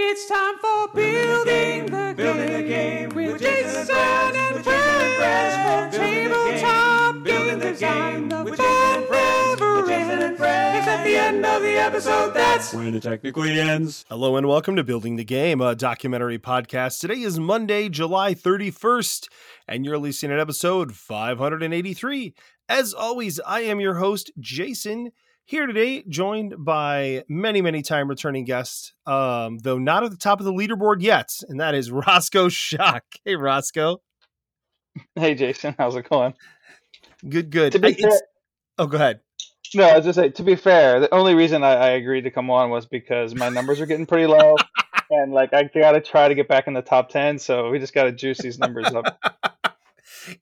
It's time for building the, Building the game game with with Jason Jason and and Brez, with Jason and Brez, Brez. Tabletop game, game building the design, game the with fun Jason and Brez, never with Jason and ends. It's at the end of the episode. That's When it technically ends. Hello and welcome to Building the Game, a documentary podcast. Today is Monday, July 31st, and you're listening to episode 583. As always, I am your host, Jason, here today, joined by many, many time returning guests, um, though not at the top of the leaderboard yet, and that is Rosco Schock. Hey, Rosco. Hey Jason, how's it going? Good, good. To be I- fair, oh, go ahead. no, I was just say to be fair, the only reason I, I agreed to come on was because my numbers are getting pretty low, and like I gotta try to get back in the top ten, so we just gotta juice these numbers up.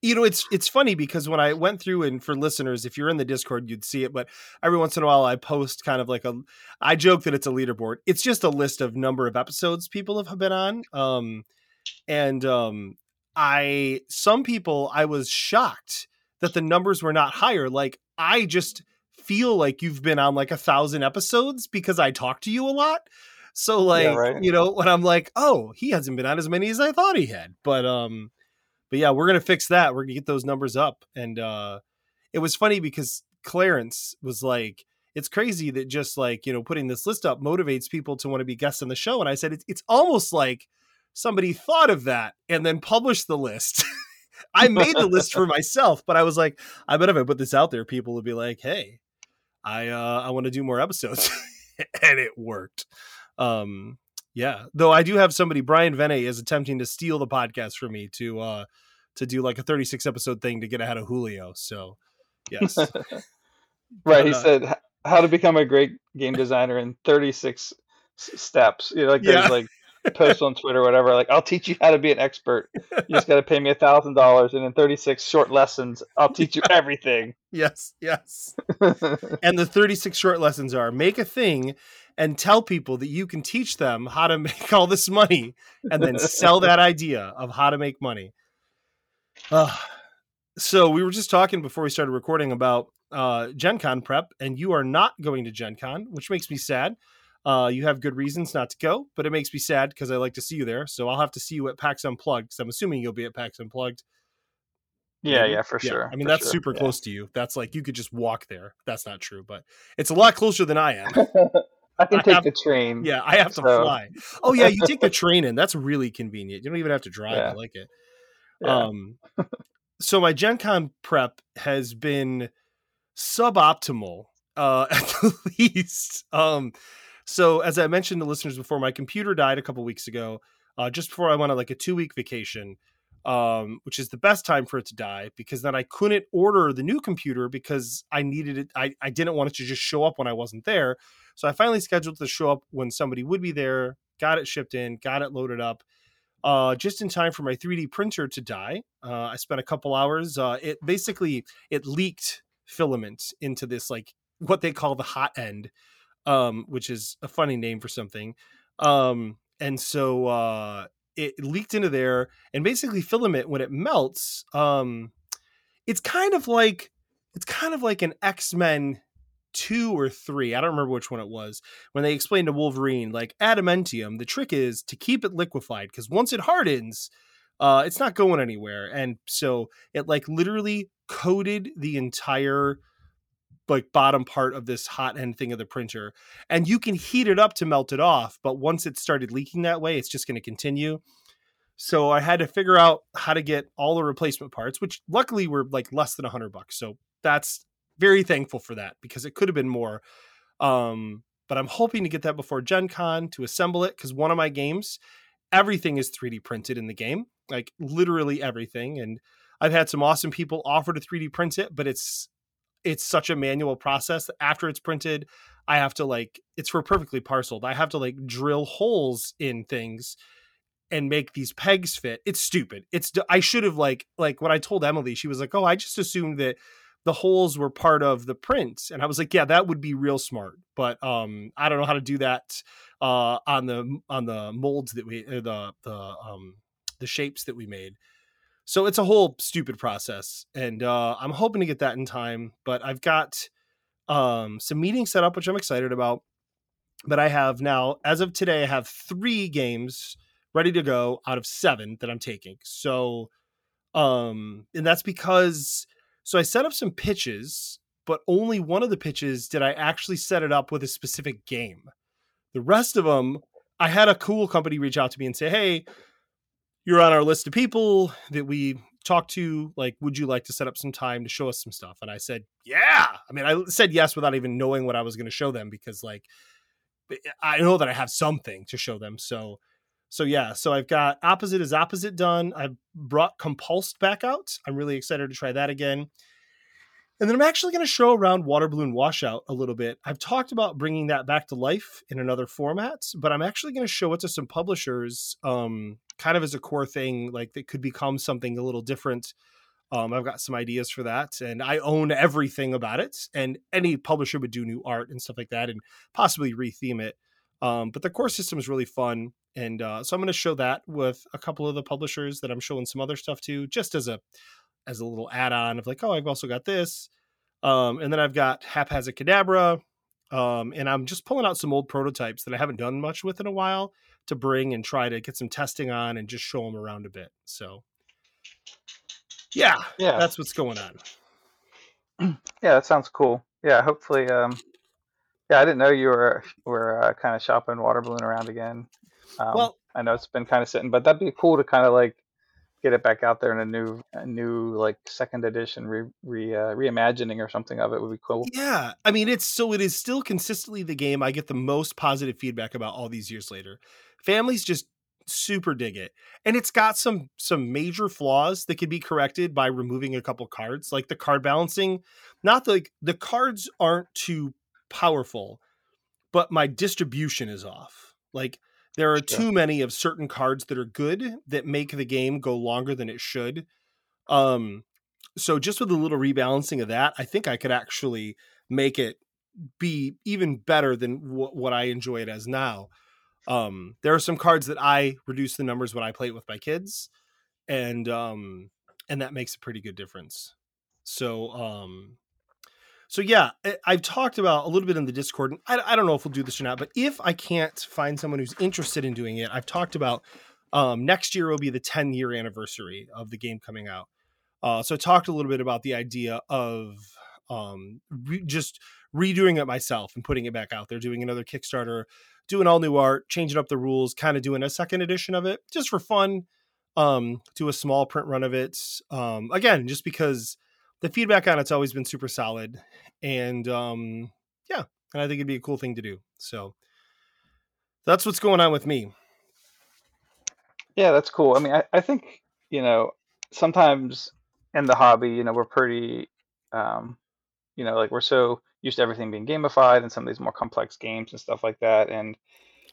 you know it's it's funny because when i went through and for listeners if you're in the discord you'd see it but every once in a while i post kind of like a i joke that it's a leaderboard. It's just a list of number of episodes people have been on um and um i some people i was shocked that the numbers were not higher. Like i just feel like you've been on like a thousand episodes because i talk to you a lot. So like right. you know when i'm like oh he hasn't been on as many as i thought he had. But um but yeah, we're gonna fix that. We're gonna get those numbers up. And uh it was funny because Clarence was like, it's crazy that just like, you know, putting this list up motivates people to want to be guests on the show. And I said, it's, it's almost like somebody thought of that and then published the list. I made the list for myself, but I was like, I bet if I put this out there, people would be like, hey, I uh I want to do more episodes. and it worked. Um yeah, though I do have somebody. Brian Vene is attempting to steal the podcast from me to uh to do like a 36 episode thing to get ahead of Julio. So yes, right? He uh, said how to become a great game designer in 36 steps. You know, like Yeah. there's like posts on Twitter or whatever. Like I'll teach you how to be an expert. You just gotta pay me a thousand dollars, and in 36 short lessons, I'll teach you everything. yes, yes. And the 36 short lessons are make a thing and tell people that you can teach them how to make all this money and then sell that idea of how to make money. Uh, so we were just talking before we started recording about uh, Gen Con prep, and you are not going to Gen Con, which makes me sad. Uh, you have good reasons not to go, but it makes me sad because I like to see you there. So I'll have to see you at PAX Unplugged because I'm assuming you'll be at PAX Unplugged. yeah, Maybe? yeah, for sure. I mean, that's sure, super yeah. close to you. That's like you could just walk there. That's not true, but it's a lot closer than I am. I can I take have- the train. Yeah, I have to So- fly. Oh yeah, you take the train in. That's really convenient. You don't even have to drive. I like it. Yeah. Um, so my Gen Con prep has been suboptimal, uh, at the least. Um, so as I mentioned to listeners before, my computer died a couple weeks ago, uh, just before I went on like a two week vacation. Um, which is the best time for it to die because then I couldn't order the new computer because I needed it. I, I didn't want it to just show up when I wasn't there. So I finally scheduled to show up when somebody would be there, got it shipped in, got it loaded up, uh, just in time for my 3D printer to die. Uh, I spent a couple hours. Uh, it basically it leaked filament into this like what they call the hot end, um, which is a funny name for something. Um, and so uh, it leaked into there, and basically filament when it melts, um, it's kind of like it's kind of like an X Men two or three. I don't remember which one it was when they explained to Wolverine, like adamantium, the trick is to keep it liquefied because once it hardens, uh, it's not going anywhere. And so it like literally coated the entire like bottom part of this hot end thing of the printer. And you can heat it up to melt it off, but once it started leaking that way, it's just going to continue. So I had to figure out how to get all the replacement parts, which luckily were like less than a hundred bucks. So that's very thankful for that because it could have been more. Um, but I'm hoping to get that before Gen Con to assemble it because one of my games, everything is 3D printed in the game, like literally everything. And I've had some awesome people offer to 3D print it, but it's it's such a manual process after it's printed, I have to like it's for perfectly parceled. I have to like drill holes in things and make these pegs fit. It's stupid. It's I should have like like when I told Emily, she was like, "Oh, I just assumed that the holes were part of the print." And I was like, "Yeah, that would be real smart." But um I don't know how to do that uh on the on the molds that we or the the um the shapes that we made. So it's a whole stupid process and uh I'm hoping to get that in time, but I've got um some meetings set up which I'm excited about but I have now, as of today, I have three games ready to go out of seven that I'm taking. So, um, and that's because so I set up some pitches, but only one of the pitches did I actually set it up with a specific game. The rest of them, I had a cool company reach out to me and say, "Hey, you're on our list of people that we talked to. Like, would you like to set up some time to show us some stuff?" And I said, "Yeah." I mean, I said yes without even knowing what I was going to show them because, like, I know that I have something to show them. So, so yeah. So I've got opposite is opposite done. I've brought compulsed back out. I'm really excited to try that again. And then I'm actually going to show around Water Balloon Washout a little bit. I've talked about bringing that back to life in another format, but I'm actually going to show it to some publishers, um, kind of as a core thing, like that could become something a little different. Um, I've got some ideas for that, and I own everything about it. And any publisher would do new art and stuff like that, and possibly retheme it. Um, but the core system is really fun, and uh, so I'm going to show that with a couple of the publishers that I'm showing some other stuff to, just as a as a little add-on of like, oh, I've also got this. Um, and then I've got Haphazard Cadabra. Um, and I'm just pulling out some old prototypes that I haven't done much with in a while to bring and try to get some testing on and just show them around a bit. So yeah, Yeah. that's what's going on. Yeah, that sounds cool. Yeah, hopefully. Um, yeah, I didn't know you were were uh, kind of shopping water balloon around again. Um, Well- I know it's been kind of sitting, but that'd be cool to kind of like get it back out there in a new, a new like second edition re, re uh, reimagining or something of it would be cool. Yeah, I mean it's so it is still consistently the game I get the most positive feedback about all these years later. Families just super dig it. And it's got some some major flaws that can be corrected by removing a couple cards, like the card balancing. Not the, like the cards aren't too powerful, but my distribution is off. Like there are Sure. too many of certain cards that are good that make the game go longer than it should. Um so just with a little rebalancing of that, I think I could actually make it be even better than wh- what I enjoy it as now. Um, there are some cards that I reduce the numbers when I play it with my kids, and um, and that makes a pretty good difference. So um, so yeah, I've talked about a little bit in the Discord. And I, I don't know if we'll do this or not, but if I can't find someone who's interested in doing it, I've talked about um, next year will be the 10 year anniversary of the game coming out. Uh, so I talked a little bit about the idea of um, re- just redoing it myself and putting it back out there, doing another Kickstarter, doing all new art, changing up the rules, kind of doing a second edition of it just for fun. Um, do a small print run of it. Um, again, just because the feedback on it's always been super solid, and um, yeah, and I think it'd be a cool thing to do. So that's what's going on with me. Yeah, that's cool. I mean, I, I think, you know, sometimes in the hobby, you know, we're pretty, um, you know, like we're so used to everything being gamified and some of these more complex games and stuff like that. And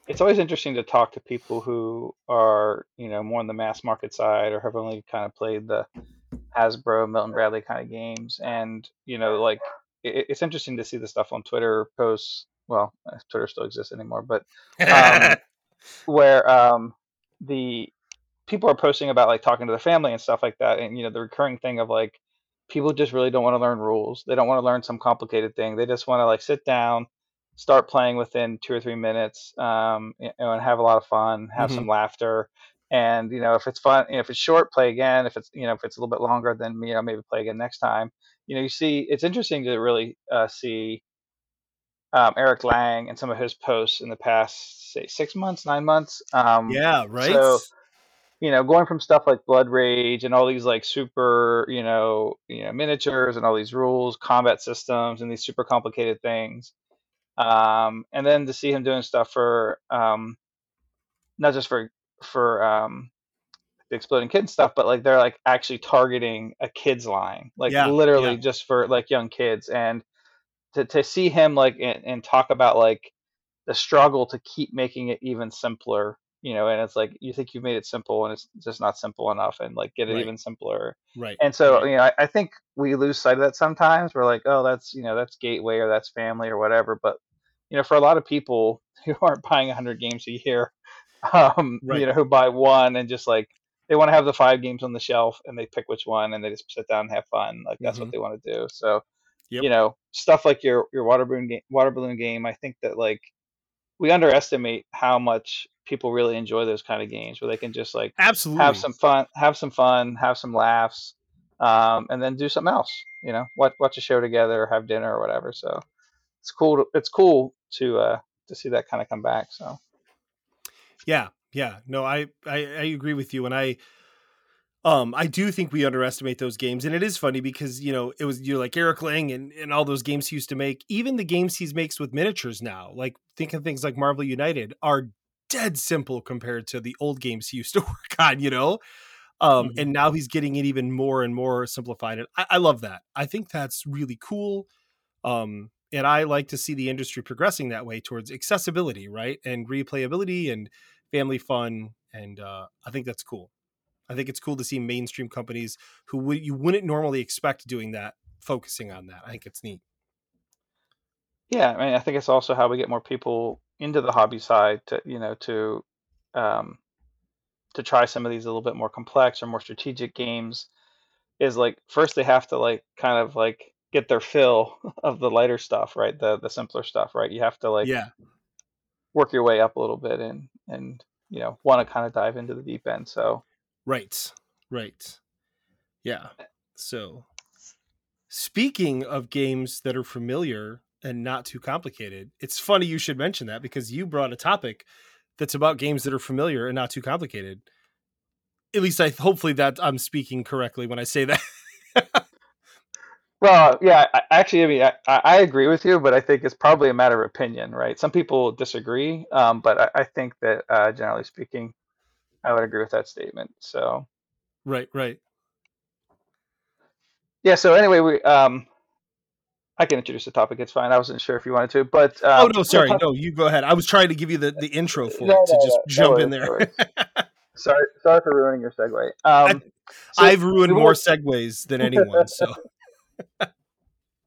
it's always interesting to talk to people who are, you know, more on the mass market side or have only kind of played the Hasbro, Milton Bradley kind of games. And, you know, like it, it's interesting to see the stuff on Twitter posts. Well, uh, Twitter still exists anymore, but Um, where um, the people are posting about like talking to their family and stuff like that, and you know the recurring thing of like people just really don't want to learn rules. They don't want to learn some complicated thing. They just want to like sit down, start playing within two or three minutes, um, you know, and have a lot of fun, have Mhm. some laughter. And you know, if it's fun, you know, if it's short, play again. If it's you know, if it's a little bit longer, then you know, maybe play again next time. You know, you see, it's interesting to really uh, see um, Eric Lang and some of his posts in the past, say, six months, nine months. Um, yeah, right. so- you know, going from stuff like Blood Rage and all these like super, you know, you know, miniatures and all these rules, combat systems, and these super complicated things. Um, and then to see him doing stuff for um, not just for for um, the exploding kid stuff, but like they're like actually targeting a kids line, like Yeah, literally yeah. just for like young kids. And to to see him like and, and talk about like the struggle to keep making it even simpler you know and it's like you think you've made it simple and it's just not simple enough and like get it Right. even simpler right. and so right. you know I, I think we lose sight of that sometimes we're like oh that's you know that's gateway or that's family or whatever but you know for a lot of people who aren't buying 100 games a year um Right. you know who buy one and just like they want to have the five games on the shelf and they pick which one and they just sit down and have fun like that's Mhm. what they want to do so Yep. you know stuff like your your water balloon game water balloon game i think that like we underestimate how much people really enjoy those kind of games where they can just like Absolutely. have some fun, have some fun, have some laughs, um, and then do something else. You know, watch watch a show together, have dinner or whatever. So it's cool. To, it's cool to uh, to see that kind of come back. So Yeah, yeah. No, I, I I agree with you, and I um I do think we underestimate those games, and it is funny because you know it was you're like Eric Lang and and all those games he used to make. Even the games he makes with miniatures now, like think of things like Marvel United, are dead simple compared to the old games he used to work on. You know. Um, Mhm. and now he's getting it even more and more simplified. And I, I love that. I think that's really cool. Um, and I like to see the industry progressing that way towards accessibility, right? And replayability and family fun. And uh, I think that's cool. I think it's cool to see mainstream companies who would you wouldn't normally expect doing that, focusing on that. I think it's neat. yeah, I mean, I think it's also how we get more people into the hobby side to you know to um, to try some of these a little bit more complex or more strategic games. Is like first they have to like kind of like get their fill of the lighter stuff, right? The the simpler stuff, right? You have to like yeah, work your way up a little bit and and you know want to kind of dive into the deep end. So right, right, yeah. So, speaking of games that are familiar and not too complicated, it's funny you should mention that because you brought a topic that's about games that are familiar and not too complicated. At least I hopefully that I'm speaking correctly when I say that. Well, yeah, I, actually, I mean, I, I agree with you, but I think it's probably a matter of opinion, right? Some people disagree, um, but I, I think that uh, generally speaking, I would agree with that statement. So, right, right. yeah. So anyway, we um, I can introduce the topic. It's fine. I wasn't sure if you wanted to, but oh um, no, so sorry, no, you go ahead. I was trying to give you the, the intro for No, it to no, just no, no jump in there. sorry, sorry for ruining your segue. Um, so I've ruined more segues than anyone, so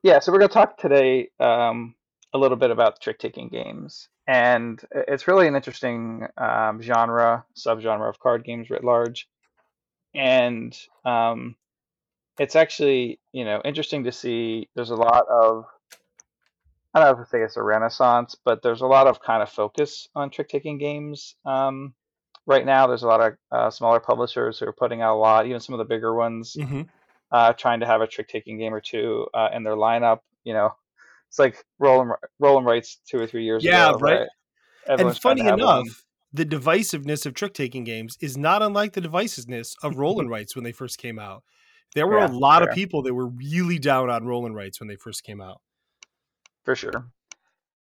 Yeah, so we're going to talk today um, a little bit about trick taking games. And it's really an interesting um, genre, subgenre of card games writ large. And um, it's actually, you know, interesting to see there's a lot of, I don't know if I say it's a renaissance, but there's a lot of kind of focus on trick taking games um, right now. There's a lot of uh, smaller publishers who are putting out a lot, even some of the bigger ones Mhm. uh, trying to have a trick taking game or two uh, in their lineup. You know, it's like rolling rolling rights two or three years Yeah, ago, right. right? And funny enough, one. the divisiveness of trick taking games is not unlike the divisiveness of roll and writes when they first came out. There were Yeah, a lot fair. of people that were really down on roll and writes when they first came out. for sure.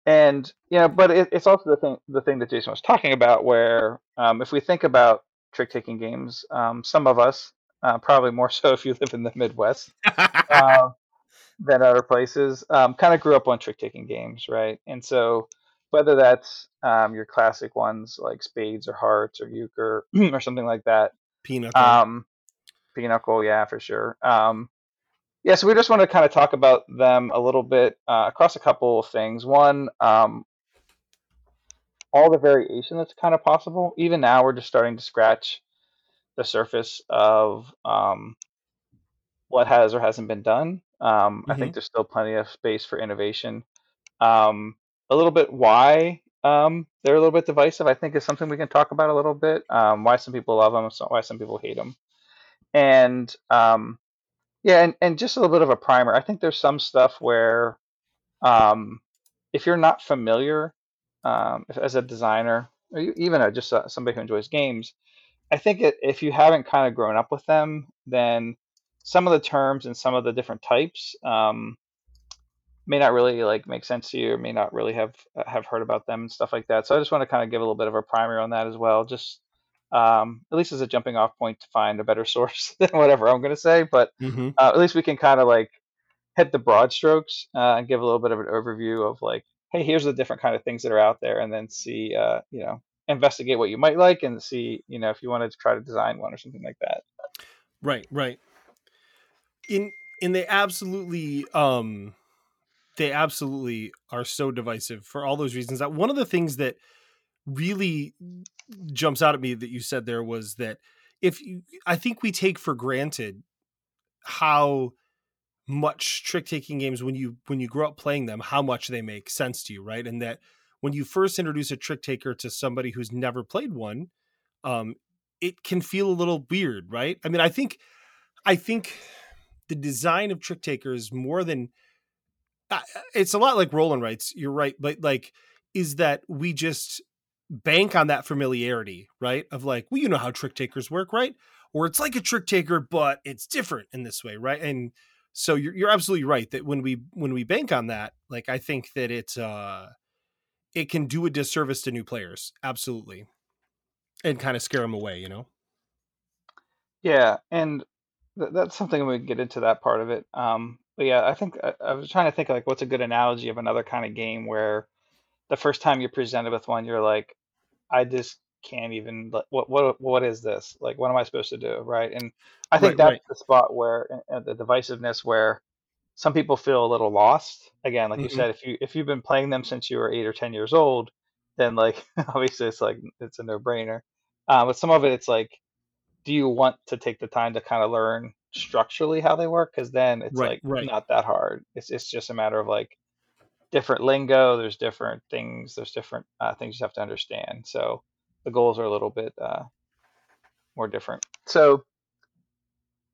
And you know, but it, it's also the thing the thing that Jason was talking about, where um, if we think about trick taking games, um, some of us, uh, probably more so if you live in the Midwest, uh, than other places. Um, kind of grew up on trick taking games, right? And so whether that's um, your classic ones like spades or hearts or euchre or something like that, Pinochle. Pinochle, yeah, for sure. Um, yeah, so we just want to kind of talk about them a little bit uh, across a couple of things. One, um, all the variation that's kind of possible. Even now, we're just starting to scratch the surface of um, what has or hasn't been done. Um, I think there's still plenty of space for innovation. Um, a little bit why um, they're a little bit divisive, I think, is something we can talk about a little bit. Um, why some people love them, why some people hate them, and um, yeah, and, and just a little bit of a primer. I think there's some stuff where um, if you're not familiar um, if, as a designer, or even a, just uh somebody who enjoys games, I think it, if you haven't kind of grown up with them, then some of the terms and some of the different types um, may not really like make sense to you, or may not really have uh, have heard about them and stuff like that. So I just want to kind of give a little bit of a primer on that as well, just um, at least as a jumping off point to find a better source than whatever I'm going to say. But hmm uh, at least we can kind of like hit the broad strokes uh, and give a little bit of an overview of like, hey, here's the different kind of things that are out there, and then see, uh, you know, investigate what you might like and see, you know, if you wanted to try to design one or something like that. Right, right. In and they absolutely um they absolutely are so divisive for all those reasons. That one of the things that really jumps out at me that you said there was that if you, I think we take for granted how much trick taking games when you when you grow up playing them how much they make sense to you right and that when you first introduce a trick taker to somebody who's never played one, um, it can feel a little weird, right? I mean, I think, I think the design of trick takers more than it's a lot like roll and writes. You're right, but like, is that we just bank on that familiarity, right? Of like, well, you know how trick takers work, right? Or it's like a trick taker, but it's different in this way, right? And so you're you're absolutely right that when we when we bank on that, like I think that it's uh it can do a disservice to new players, absolutely, and kind of scare them away, you know. Yeah, and th- that's something we get into that part of it. Um, but yeah, I think I, I was trying to think like what's a good analogy of another kind of game where the first time you're presented with one, you're like, I just can't even what what what is this? Like, what am I supposed to do, right? And I think Right, that's right. the spot where uh, the divisiveness where some people feel a little lost. Again, like you Mhm. said, if you if you've been playing them since you were eight or ten years old, then like obviously it's like it's a no brainer. Uh, but some of it, it's like, do you want to take the time to kind of learn structurally how they work? Because then it's Right, like not that hard. It's it's just a matter of like different lingo. There's different things. There's different uh, things you have to understand. So the goals are a little bit uh, more different. So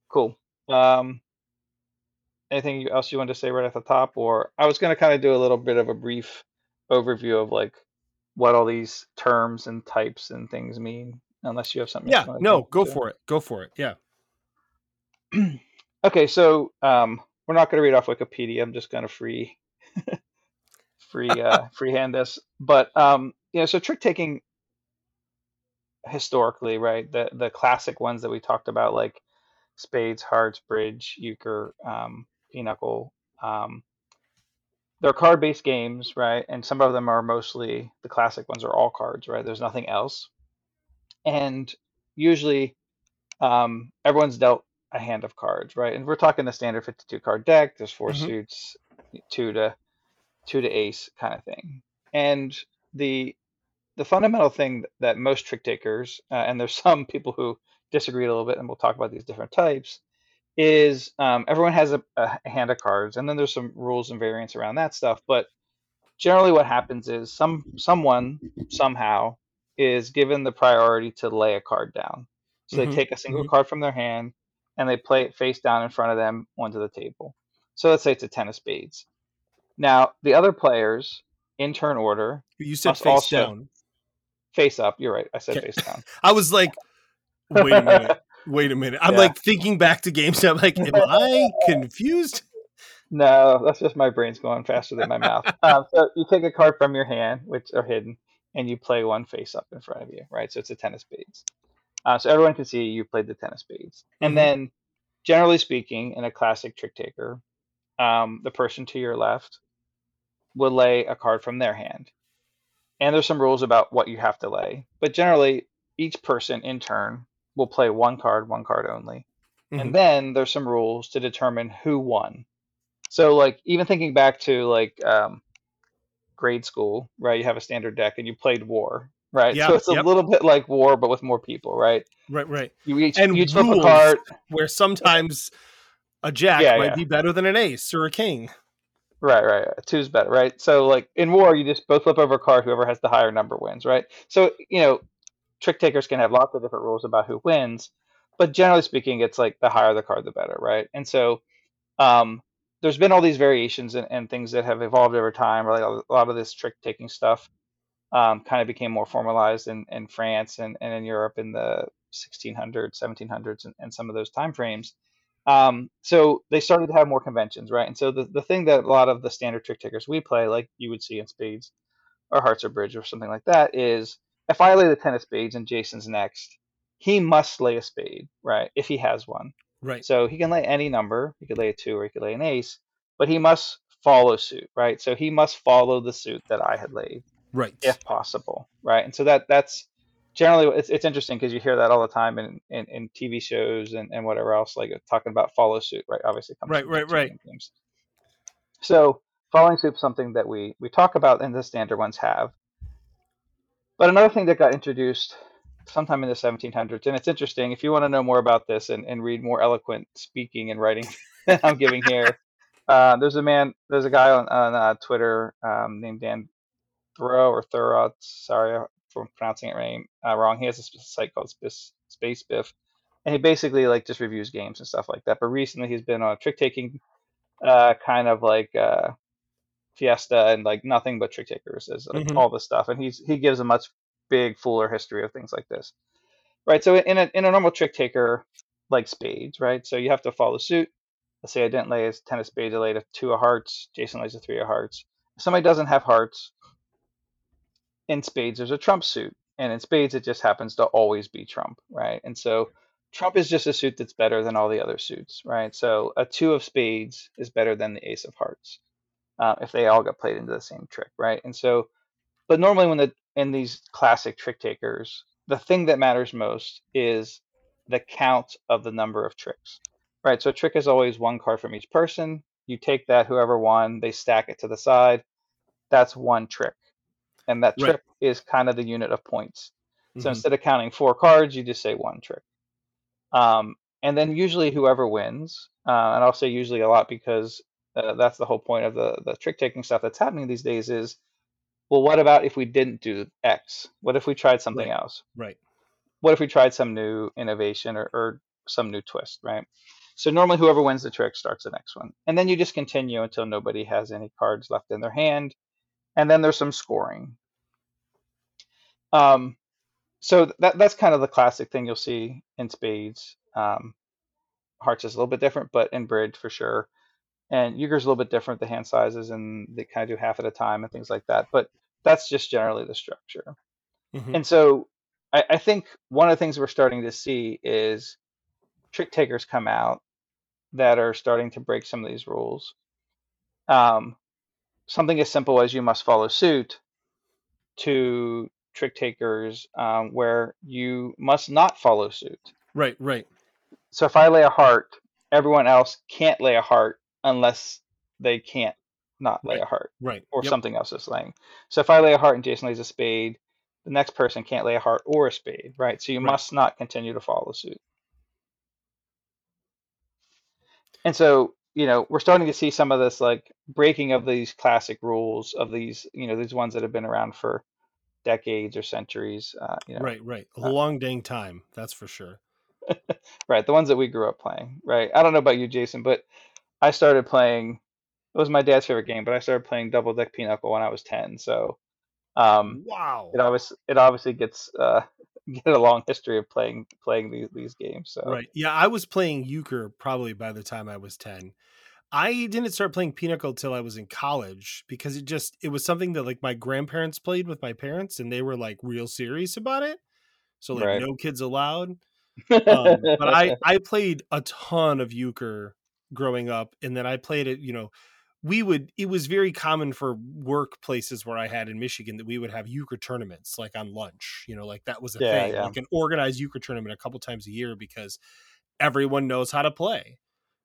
cool. Um, anything else you want to say right at the top, or I was going to kind of do a little bit of a brief overview of like what all these terms and types and things mean, unless you have something. Yeah, no, go into. for it. Go for it. Yeah. Okay, so um, we're not going to read off Wikipedia. I'm just going to free free uh, freehand this. But um, you know, so trick taking historically, right? The the classic ones that we talked about, like spades, hearts, bridge, euchre, um, pinochle. Um, they're card-based games, right? And some of them are mostly the classic ones are all cards, right? There's nothing else. And usually, um, everyone's dealt a hand of cards, right? And we're talking the standard 52 card deck. There's 4 Mhm. suits, two to two to ace kind of thing. And the the fundamental thing that most trick takers, uh, and there's some people who disagree a little bit, and we'll talk about these different types, is um, everyone has a, a hand of cards, and then there's some rules and variants around that stuff. But generally, what happens is some someone somehow is given the priority to lay a card down. So Mhm, they take a single mhm. card from their hand and they play it face down in front of them onto the table. So let's say it's a ten of spades. Now the other players, in turn order, You said face also- down. face up. You're right. I said Okay. face down. I was like, wait a minute. Wait a minute. I'm Yeah. like thinking back to games. I'm like, am I confused? No, that's just my brain's going faster than my mouth. Um, so you take a card from your hand, which are hidden, and you play one face up in front of you, right? So it's a ten of spades. Uh, so everyone can see you played the ten of spades. And Mhm. then, generally speaking, in a classic trick taker, um, the person to your left will lay a card from their hand. And there's some rules about what you have to lay. But generally, each person in turn will play one card, one card only. Mhm. And then there's some rules to determine who won. So like even thinking back to like um, grade school, right? You have a standard deck and you played war, right? Yeah, so it's a yep. little bit like war, but with more people, right? Right, right. You each And you each flip a card. Where sometimes a jack Yeah, might yeah. be better than an ace or a king. Right, right. Two's better, right? So like in war, you just both flip over a card. Whoever has the higher number wins, right? So you know, trick takers can have lots of different rules about who wins, but generally speaking, it's like the higher the card, the better, right? And so um, there's been all these variations and, and things that have evolved over time. Like a lot of this trick taking stuff um, kind of became more formalized in, in France and, and in Europe in the 1600s, 1700s, and, and some of those time frames. Um, so they started to have more conventions, right? And so the, the thing that a lot of the standard trick takers we play, like you would see in spades or hearts or bridge or something like that, is if I lay the ten of spades and Jason's next, he must lay a spade, right? If he has one. Right. So he can lay any number. He could lay a two or he could lay an ace, but he must follow suit, right? So he must follow the suit that I had laid Right. if possible, right? And so that that's generally it's it's interesting because you hear that all the time in, in, in TV shows and, and whatever else, like talking about follow suit, right? Obviously, comes Right, right, right. Games. So following suit is something that we we talk about and the standard ones have. But another thing that got introduced sometime in the 1700s, and it's interesting if you want to know more about this and, and read more eloquent speaking and writing than I'm giving here. Uh, there's a man, there's a guy on, on uh, Twitter um, named Dan Thurot or Thurot. Sorry for pronouncing it wrong. Uh, wrong. He has a site called Space, Space Biff, and he basically like just reviews games and stuff like that. But recently, he's been on a trick taking uh, kind of like uh, Fiesta and like nothing but trick takers is like Mhm. all this stuff, and he's he gives a much big fuller history of things like this, right? So in a in a normal trick taker like spades, right? So you have to follow suit. Let's say I didn't lay a ten of spades, I laid a two of hearts. Jason lays a three of hearts. If somebody doesn't have hearts, in spades there's a trump suit, and in spades it just happens to always be trump, right? And so trump is just a suit that's better than all the other suits, right? So a two of spades is better than the ace of hearts uh, if they all got played into the same trick, right? And so, but normally when the in these classic trick takers, the thing that matters most is the count of the number of tricks, right? So a trick is always one card from each person. You take that, whoever won, they stack it to the side. That's one trick, and that Right. trick is kind of the unit of points. So Mhm. instead of counting four cards, you just say one trick. Um, and then usually whoever wins, uh, and I'll say usually a lot because uh, that's the whole point of the the trick taking stuff that's happening these days is, well, what about if we didn't do X? What if we tried something Right. else? Right. What if we tried some new innovation or, or some new twist, right? So normally whoever wins the trick starts the next one, and then you just continue until nobody has any cards left in their hand, and then there's some scoring. Um, so that that's kind of the classic thing you'll see in spades. Um, hearts is a little bit different, but in bridge for sure. And euchre's a little bit different, the hand sizes, and they kind of do half at a time and things like that. But that's just generally the structure. Mhm. And so I, I think one of the things we're starting to see is trick takers come out that are starting to break some of these rules. Um, something as simple as you must follow suit to trick takers um, where you must not follow suit. Right. Right. So if I lay a heart, everyone else can't lay a heart unless they can't not lay Right. a heart Right. or Yep. something else is laying. So if I lay a heart and Jason lays a spade, the next person can't lay a heart or a spade, right? So you Right. must not continue to follow suit. And so, you know, we're starting to see some of this like breaking of these classic rules of these, you know, these ones that have been around for decades or centuries, uh, you know, Right. Right. A uh, long dang time. That's for sure. right? The ones that we grew up playing, right? I don't know about you, Jason, but I started playing. It was my dad's favorite game, but I started playing Double Deck Pinochle when I was ten. So um, Wow. it obviously it obviously gets uh, get a long history of playing playing these these games. So Right. Yeah, I was playing euchre probably by the time I was 10. I didn't start playing Pinochle till I was in college because it just it was something that like my grandparents played with my parents and they were like real serious about it. So like Right. no kids allowed. Um, but I I played a ton of euchre growing up and then I played it, you know, we would it was very common for workplaces where I had in Michigan that we would have euchre tournaments like on lunch, you know, like that was a Yeah, thing. yeah. Like an organized euchre tournament a couple times a year because everyone knows how to play,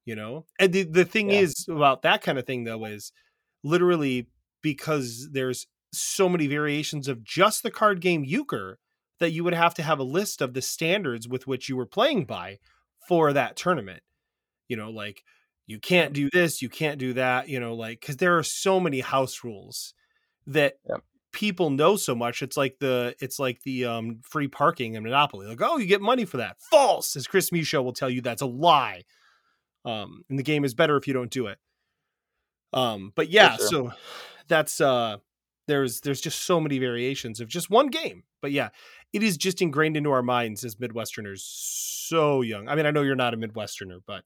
you know. And the the thing Yeah. is about that kind of thing though is literally because there's so many variations of just the card game euchre that you would have to have a list of the standards with which you were playing by for that tournament. You know, like you can't do this, you can't do that, you know, like cuz there are so many house rules that people know so much. It's like the it's like the um free parking in Monopoly. Like, "Oh, you get money for that." False. As Chris Michaud will tell you that's a lie. Um and the game is better if you don't do it. Um but yeah, sure. so that's uh there's there's just so many variations of just one game. But yeah, it is just ingrained into our minds as Midwesterners so young. I mean, I know you're not a Midwesterner, but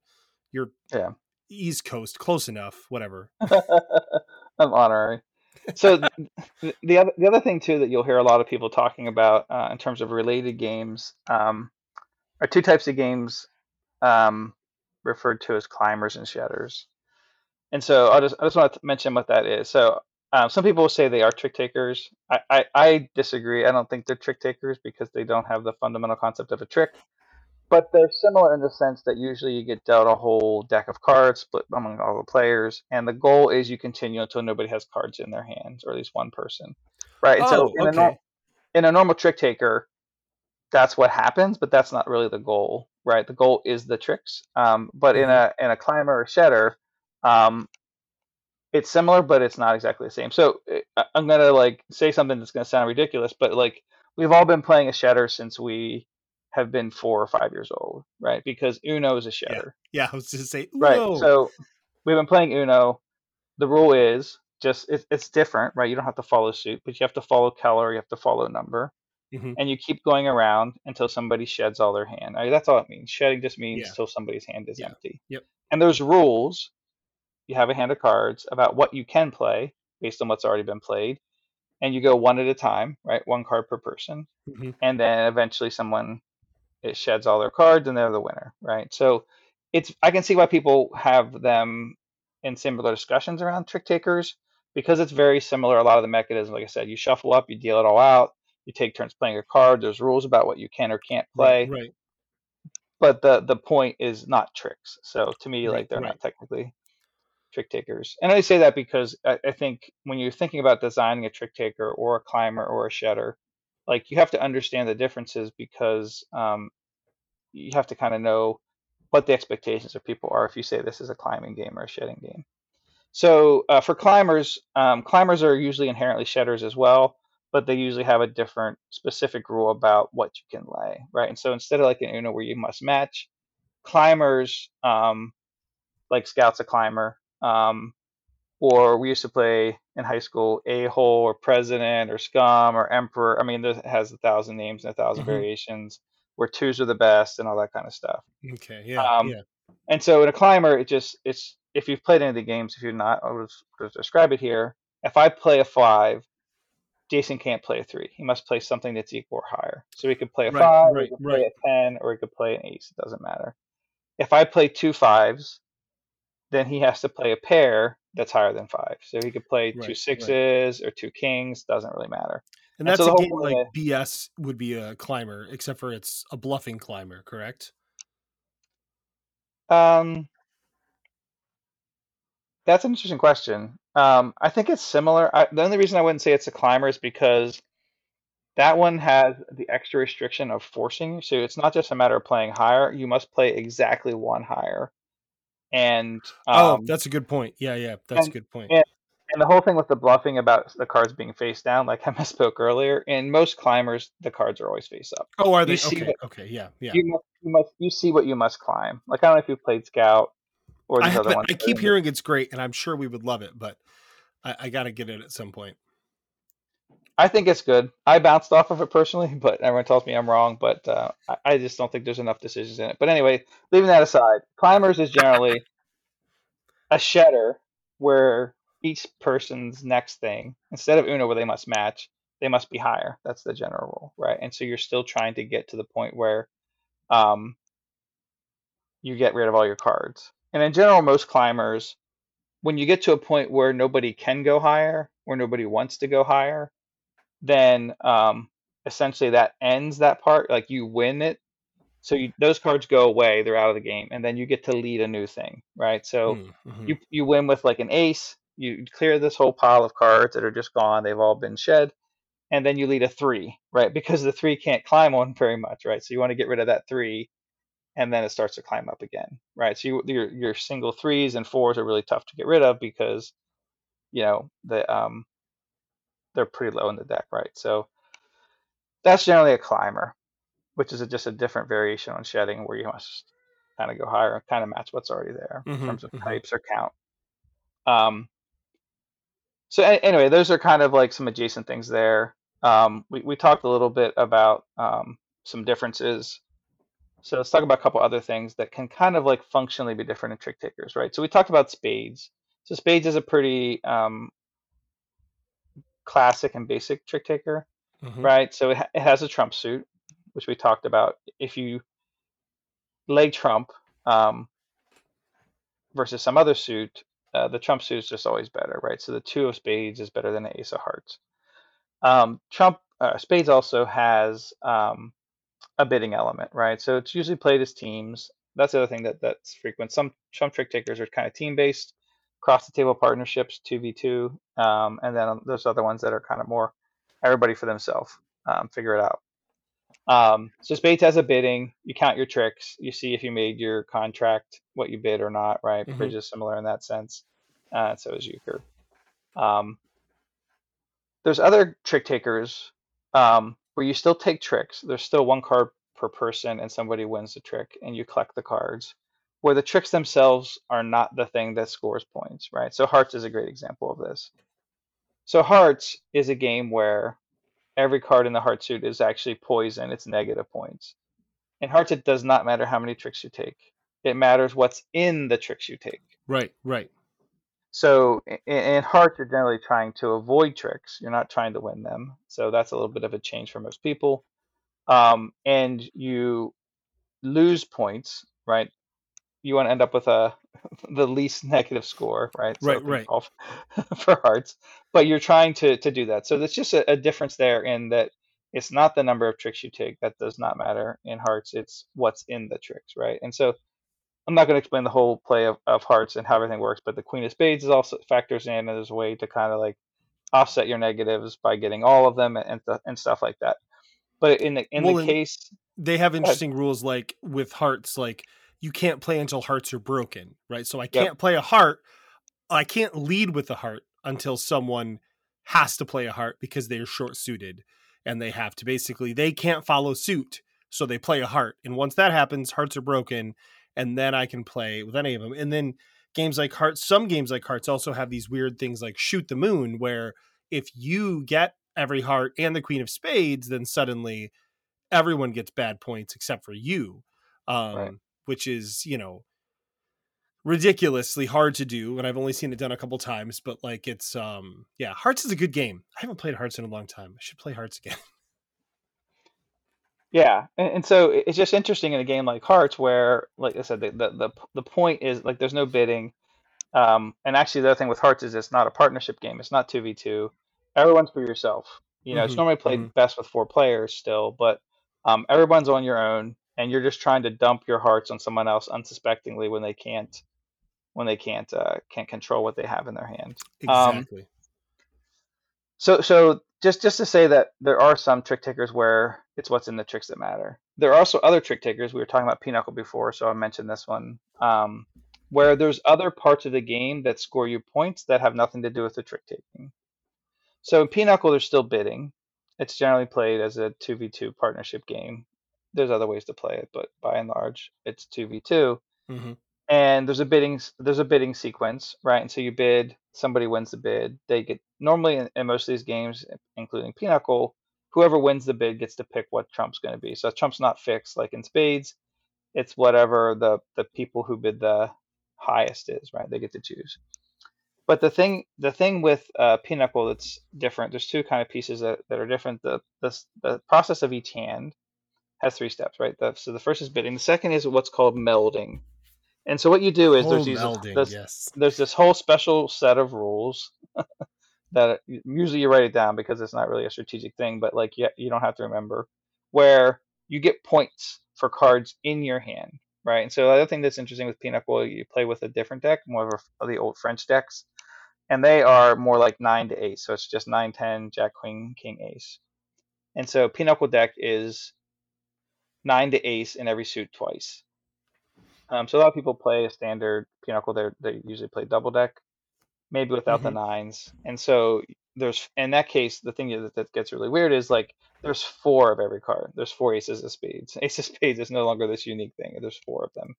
you're Yeah. East Coast, close enough, whatever. I'm honorary. So th- the other the other thing too that you'll hear a lot of people talking about uh, in terms of related games um, are two types of games um, referred to as climbers and shedders. And so I just I just want to mention what that is. So um, some people will say they are trick takers. I, I I disagree. I don't think they're trick takers because they don't have the fundamental concept of a trick. But they're similar in the sense that usually you get dealt a whole deck of cards split among all the players, and the goal is you continue until nobody has cards in their hands, or at least one person, right? And so Oh, in, a okay. nor- in a normal trick taker, that's what happens, but that's not really the goal, right? The goal is the tricks. Um, but in a in a climber or shedder, um, it's similar, but it's not exactly the same. So I- I'm gonna like say something that's gonna sound ridiculous, but like we've all been playing a shedder since we have been four or five years old, right? Because Uno is a shedder, Yeah, I was just say right? So we've been playing Uno. The rule is just it, it's different, right? You don't have to follow suit, but you have to follow color, you have to follow number, Mhm. and you keep going around until somebody sheds all their hand. I mean, that's all it means. Shedding just means Yeah. until somebody's hand is Yeah. empty. Yep. And there's rules. You have a hand of cards about what you can play based on what's already been played, and you go one at a time, right? One card per person, Mhm. and then eventually someone it sheds all their cards and they're the winner, right? So it's I can see why people have them in similar discussions around trick takers because it's very similar. A lot of the mechanisms, like I said, you shuffle up, you deal it all out, you take turns playing a card. There's rules about what you can or can't play, Right, right. but the the point is not tricks. So to me, Right, like they're right. not technically trick takers. And I say that because I, I think when you're thinking about designing a trick taker or a climber or a shedder, like you have to understand the differences because um, you have to kind of know what the expectations of people are if you say this is a climbing game or a shedding game. So uh, for climbers, um, climbers are usually inherently shedders as well, but they usually have a different specific rule about what you can lay, right? And so instead of like an Uno where you must match, climbers, um, like Scout's a climber, um, or we used to play in high school a hole or president or scum or emperor. I mean, this has a thousand names and a 1000 Mhm. variations where twos are the best and all that kind of stuff. Okay, yeah, Um, yeah. And so in a climber, it just it's if you've played any of the games, if you're not, I'll just, just describe it here. If I play a five, Jason can't play a three. He must play something that's equal or higher. So he could play a Right, five, or right, he could right. play a ten, or he could play an ace. It doesn't matter. If I play two fives, then he has to play a pair that's higher than five. So he could play Right, two right. or two kings. Doesn't really matter. And and that's so a whole game like of BS would be a climber, except for it's a bluffing climber, correct? Um, that's an interesting question. Um, I think it's similar. I, the only reason I wouldn't say it's a climber is because that one has the extra restriction of forcing. So it's not just a matter of playing higher. You must play exactly one higher. And oh, um, that's a good point. Yeah, yeah, that's a good point. and and the whole thing with the bluffing about the cards being face down, like I misspoke earlier. In most climbers, the cards are always face up. Oh, are they? you Okay, what- okay, yeah, yeah. You must, you must, you see what you must climb. Like I don't know if you played Scout or I these other ones. I keep hearing it's great, and I'm sure we would love it, but I, I got to get it at some point. I think it's good. I bounced off of it personally, but everyone tells me I'm wrong. But uh, I, I just don't think there's enough decisions in it. But anyway, leaving that aside, climbers is generally a shedder where each person's next thing, instead of Uno where they must match, they must be higher. That's the general rule, right? And so you're still trying to get to the point where um, you get rid of all your cards. And in general, most climbers, when you get to a point where nobody can go higher, where nobody wants to go higher, then um, essentially that ends that part. Like you win it, so you, those cards go away; they're out of the game, and then you get to lead a new thing, right? So Mm, mhm. you you win with like an ace. You clear this whole pile of cards that are just gone; they've all been shed, and then you lead a three, right? Because the three can't climb on very much, right? So you want to get rid of that three, and then it starts to climb up again, right? So you, your your single threes and fours are really tough to get rid of because you know the um they're pretty low in the deck, right? So that's generally a climber, which is a, just a different variation on shedding where you must kind of go higher and kind of match what's already there Mhm, in terms of mhm. types or count. Um, so a- anyway, those are kind of like some adjacent things there. Um, we, we talked a little bit about um, some differences. So let's talk about a couple other things that can kind of like functionally be different in trick takers, right? So we talked about spades. So spades is a pretty um, classic and basic trick taker, Mhm. right? So it, ha- it has a trump suit, which we talked about. If you lay trump um, versus some other suit, uh, the trump suit is just always better, right? So the two of spades is better than the ace of hearts. Um, trump uh, spades also has um, a bidding element, right? So it's usually played as teams. That's the other thing that that's frequent. Some some trick takers are kind of team based, cross the table partnerships, two v two, um, and then there's other ones that are kind of more everybody for themselves, um, figure it out. Um, so spades has a bidding. You count your tricks. You see if you made your contract what you bid or not, right? Mhm. Bridge is similar in that sense. Uh, so is euchre. Um, there's other trick takers um, where you still take tricks. There's still one card per person, and somebody wins the trick, and you collect the cards. Where the tricks themselves are not the thing that scores points, right? So Hearts is a great example of this. So Hearts is a game where every card in the heart suit is actually poison. It's negative points. In Hearts, it does not matter how many tricks you take. It matters what's in the tricks you take. Right, right. So in, in Hearts, you're generally trying to avoid tricks. You're not trying to win them. So that's a little bit of a change for most people. Um, and you lose points, right? You want to end up with uh, a the least negative score, right? So Right, right. off for Hearts, but you're trying to to do that. So there's just a, a difference there in that it's not the number of tricks you take that does not matter in Hearts. It's what's in the tricks, right? And so I'm not going to explain the whole play of, of hearts and how everything works, but the Queen of Spades is also factors in as a way to kind of like offset your negatives by getting all of them and th- and stuff like that. But in the in Well, the case, They have interesting rules like with hearts, like you can't play until hearts are broken, right? So I can't play a heart. I can't lead with a heart until someone has to play a heart because they're short suited and they have to basically they can't follow suit. So they play a heart. And once that happens, hearts are broken, and then I can play with any of them. And then games like Hearts, some games like Hearts also have these weird things like Shoot the Moon, where if you get every heart and the Queen of Spades, then suddenly everyone gets bad points except for you, um, Right. Which is, you know, ridiculously hard to do. And I've only seen it done a couple times, but like it's, um, yeah, Hearts is a good game. I haven't played Hearts in a long time. I should play Hearts again. yeah, and, and so it's just interesting in a game like Hearts where, like I said, the the the, the point is like there's no bidding. Um, and actually, the other thing with Hearts is it's not a partnership game. It's not two v two. Everyone's for yourself. You know, it's Mhm, normally played mhm. best with four players still, but um, everyone's on your own, and you're just trying to dump your hearts on someone else unsuspectingly when they can't when they can't uh, can't control what they have in their hand. Um, Exactly. So, so just just to say that there are some trick takers where it's what's in the tricks that matter. There are also other trick takers. We were talking about Pinochle before, so I mentioned this one, um, where there's other parts of the game that score you points that have nothing to do with the trick taking. So in Pinochle, there's still bidding. It's generally played as a two v two partnership game. There's other ways to play it, but by and large, it's two v two. Hmm and there's a bidding there's a bidding sequence right? And so you bid somebody wins the bid they get normally in, in most of these games including pinochle whoever wins the bid gets to pick what trump's going to be. So trump's not fixed like in spades it's whatever the the people who bid the highest is right? They get to choose. But the thing the thing with uh, pinochle that's different there's two kind of pieces that, that are different. The, the the process of each hand has three steps right the, so the first is bidding the second is what's called melding and so what you do is Oh, there's these melding, there's, yes. there's this whole special set of rules that usually you write it down because it's not really a strategic thing, but like you, you don't have to remember where you get points for cards in your hand, right? And so the other thing that's interesting with Pinochle, you play with a different deck, more of, a, of the old French decks, and they are more like nine to eight, so it's just nine, ten, Jack, Queen, King, Ace. And so Pinochle deck is nine to ace in every suit twice. Um, so a lot of people play a standard Pinochle. They they usually play double deck, maybe without the nines. And so there's in that case, the thing that, that gets really weird is like there's four of every card. There's four aces of spades. Ace of spades is no longer this unique thing. There's four of them.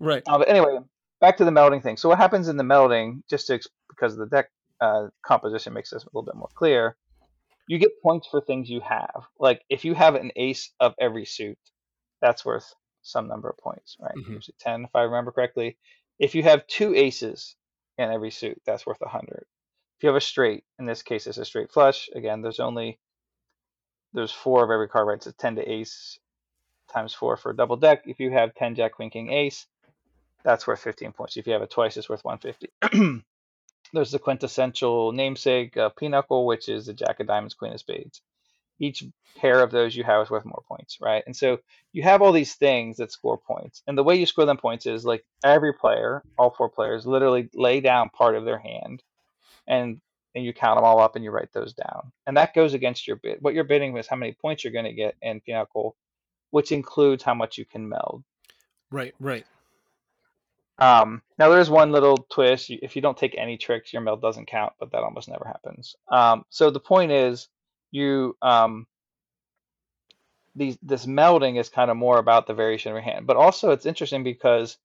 Right. Uh, but anyway, back to the melding thing. So what happens in the melding, just to, because the deck uh, composition makes this a little bit more clear, you get points for things you have. Like if you have an ace of every suit, that's worth some number of points, right? Mhm. Usually ten, if I remember correctly. If you have two aces in every suit, that's worth a hundred. If you have a straight, in this case, it's a straight flush. Again, there's only there's four of every card, right? So ten to ace times four for a double deck. If you have ten jack, queen, king, ace, that's worth 15 points. If you have it twice, it's worth 150. There's the quintessential namesake uh, Pinochle, which is the Jack of Diamonds, Queen of Spades. Each pair of those you have is worth more points, right? And so you have all these things that score points. And the way you score them points is like every player, all four players, literally lay down part of their hand and and you count them all up and you write those down. And that goes against your bid. What you're bidding is how many points you're going to get in Pinochle, which includes how much you can meld. Right. Right. Um, now there is one little twist. If you don't take any tricks, your meld doesn't count, but that almost never happens. Um, so the point is, you um, these this melding is kind of more about the variation of your hand, but also it's interesting because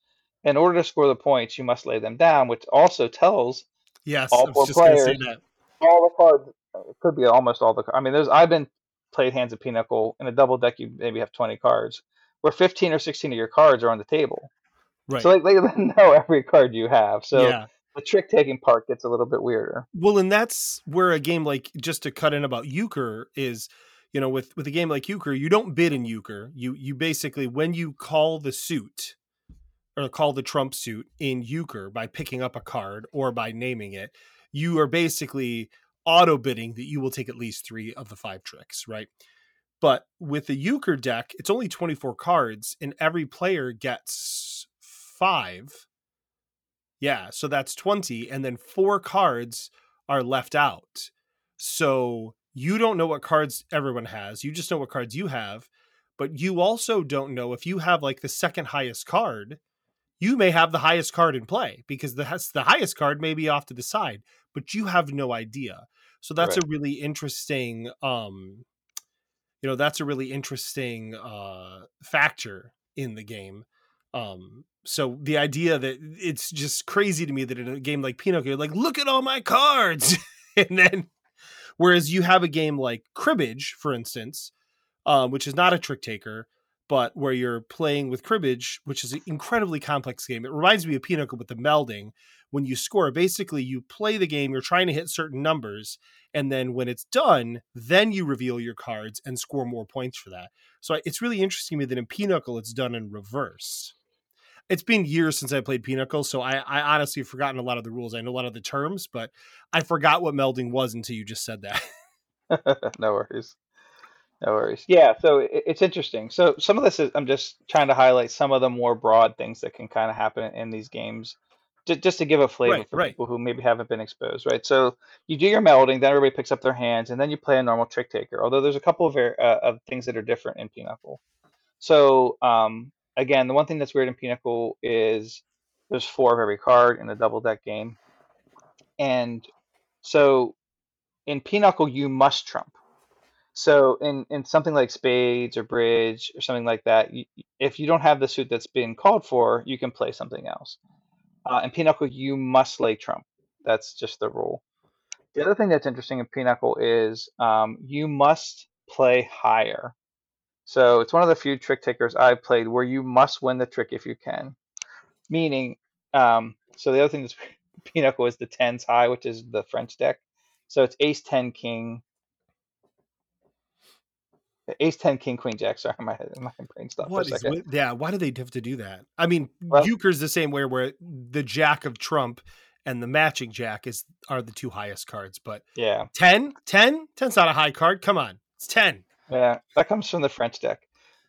in order to score the points, you must lay them down, which also tells Yes, All four was just going to say players. all the cards. It could be almost all the. I mean, there's I've been played hands of Pinochle in a double deck. You maybe have 20 cards, where 15 or 16 of your cards are on the table. Right. So like they know every card you have. So yeah. The trick taking part gets a little bit weirder. Well, and that's where a game like just to cut in about euchre is, you know, with with a game like euchre, you don't bid in euchre. You you basically when you call the suit or call the trump suit in euchre by picking up a card or by naming it, you are basically auto bidding that you will take at least three of the five tricks, right? But with the euchre deck, it's only 24 cards and every player gets five. Yeah, so that's 20 and then four cards are left out. So you don't know what cards everyone has. You just know what cards you have, but you also don't know if you have like the second highest card, you may have the highest card in play because the has- the highest card may be off to the side, but you have no idea. So that's a really interesting um you know, that's a really interesting uh factor in the game. Um so the idea that it's just crazy to me that in a game like you're like, look at all my cards. and then whereas you have a game like Cribbage, for instance, um, which is not a trick taker, but where you're playing with cribbage, which is an incredibly complex game. It reminds me of Pinochle with the melding. When you score, basically you play the game, you're trying to hit certain numbers, and then when it's done, then you reveal your cards and score more points for that. So it's really interesting to me that in Pinochle it's done in reverse. It's been years since I played Pinochle, so I, I honestly have forgotten a lot of the rules. I know a lot of the terms, but I forgot what melding was until you just said that. no worries. No worries. Yeah, so it, it's interesting. So some of this is I'm just trying to highlight some of the more broad things that can kind of happen in these games, just, just to give a flavor Right, for right. people who maybe haven't been exposed, right? So you do your melding, then everybody picks up their hands, and then you play a normal trick taker. Although there's a couple of uh, of things that are different in Pinochle. So um, again, the one thing that's weird in Pinochle is there's four of every card in the double deck game, and so in Pinochle you must trump. So in, in something like spades or bridge or something like that, you, if you don't have the suit that's been called for, you can play something else. Uh, in Pinochle, you must lay trump. That's just the rule. The other thing that's interesting in Pinochle is um, you must play higher. So it's one of the few trick takers I've played where you must win the trick if you can. Meaning, um, so the other thing that's Pinochle is the tens high, which is the French deck. So it's ace, 10, king, ace, 10, king, queen, jack. Sorry, my, my brain stopped What for a is second. yeah? Why do they have to do that? I mean, Well- euchre's the same way where the jack of trump and the matching jack is are the two highest cards, but Yeah, 10, 10, 10's not a high card. Come on, it's ten. Yeah, that comes from the French deck.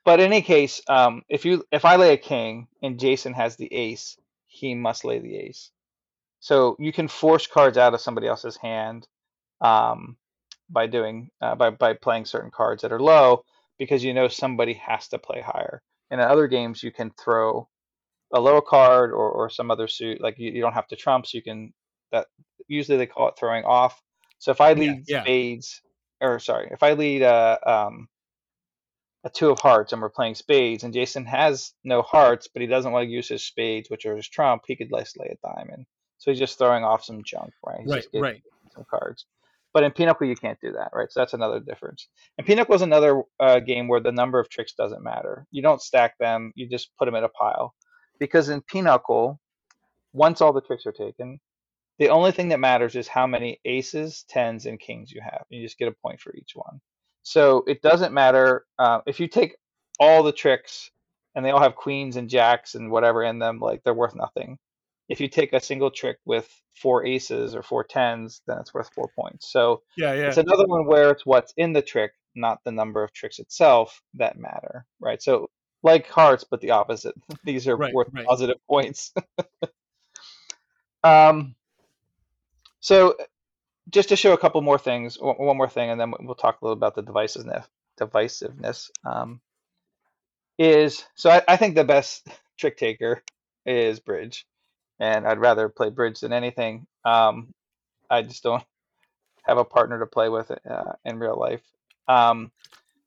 But in any case, um, if you if I lay a king and Jason has the ace, he must lay the ace. So you can force cards out of somebody else's hand um, by doing uh, by by playing certain cards that are low because you know somebody has to play higher. And in other games, you can throw a low card or, or some other suit. Like you, you don't have to trump, so you can that usually they call it throwing off. So if I lead yeah. spades, or sorry, if I lead a um, a two of hearts and we're playing spades, and Jason has no hearts, but he doesn't want to use his spades, which are his trump, he could let's lay a diamond. So he's just throwing off some junk, right? He's Right, right. some cards. But in Pinochle, you can't do that, right? So that's another difference. And Pinochle is another uh, game where the number of tricks doesn't matter. You don't stack them; you just put them in a pile. Because in Pinochle, once all the tricks are taken, the only thing that matters is how many aces, tens, and kings you have. You just get a point for each one. So it doesn't matter uh, if you take all the tricks and they all have queens and jacks and whatever in them, like they're worth nothing. If you take a single trick with four aces or four tens, then it's worth four points. So Yeah, yeah. it's another one where it's what's in the trick, not the number of tricks itself that matter, right? So like hearts, but the opposite. These are Right, worth right. positive points. um, so just to show a couple more things, one more thing, and then we'll talk a little about the divisiveness. Divisiveness um, is so I, I think the best trick taker is bridge. and I'd rather play bridge than anything. Um, I just don't have a partner to play with uh, in real life. Um,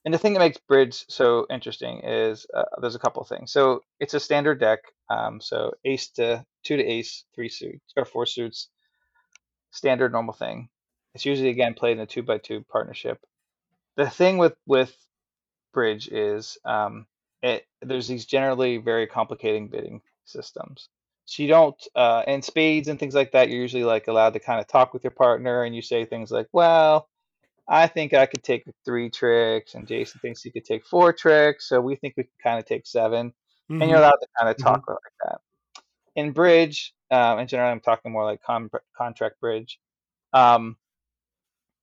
and the thing that makes bridge so interesting is uh, there's a couple things. So it's a standard deck. Um, so ace to two to ace, three suits or four suits, standard normal thing. It's usually again played in a two by two partnership. The thing with with bridge is um, it there's these generally very complicating bidding systems. So you don't uh, and spades and things like that. You're usually like allowed to kind of talk with your partner, and you say things like, "Well, I think I could take three tricks, and Jason thinks he could take four tricks, so we think we can kind of take 7 and you're Mhm. allowed to kind of Mhm. talk like that. In bridge, um, in general, I'm talking more like con- contract bridge. Um,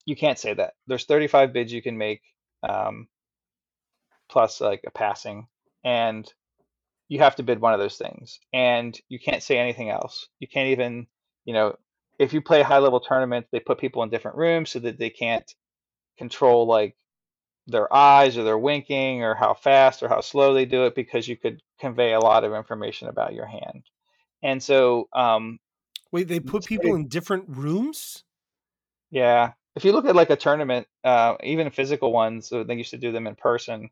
you can't say that. There's 35 bids you can make, um, plus like a passing, and you have to bid one of those things, and you can't say anything else. You can't even, you know, if you play high level tournaments, they put people in different rooms so that they can't control like their eyes or their winking or how fast or how slow they do it because you could convey a lot of information about your hand. And so, um, Wait, they put people in different rooms? yeah, if you look at like a tournament, uh, even physical ones, so they used to do them in person.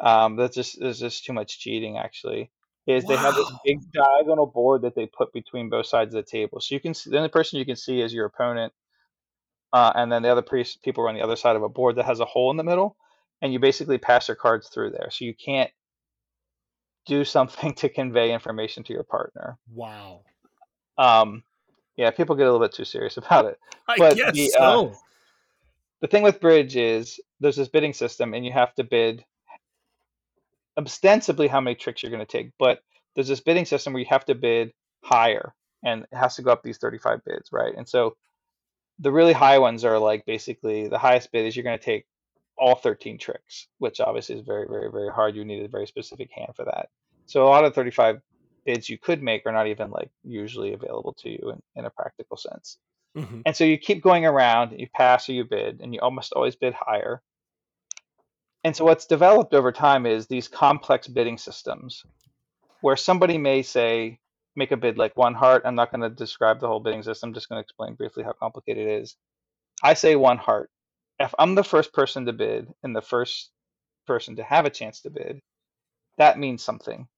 Um, that's just there's just too much cheating. Actually, is they have this big diagonal board that they put between both sides of the table, so you can see, the only person you can see is your opponent, uh, and then the other pre- people are on the other side of a board that has a hole in the middle, and you basically pass your cards through there, so you can't do something to convey information to your partner. Wow. Um, yeah, people get a little bit too serious about it. I But guess the, uh, so. the thing with bridge is there's this bidding system and you have to bid ostensibly how many tricks you're going to take but there's this bidding system where you have to bid higher and it has to go up these 35 bids right and so the really high ones are like basically the highest bid is you're going to take all 13 tricks which obviously is very very very hard you need a very specific hand for that so a lot of 35 bids you could make are not even like usually available to you in, in a practical sense Mhm. and so you keep going around, you pass or you bid, and you almost always bid higher. And so what's developed over time is these complex bidding systems where somebody may say, make a bid like one heart. I'm not going to describe the whole bidding system, I'm just going to explain briefly how complicated it is. I say one heart. If I'm the first person to bid and the first person to have a chance to bid, that means something.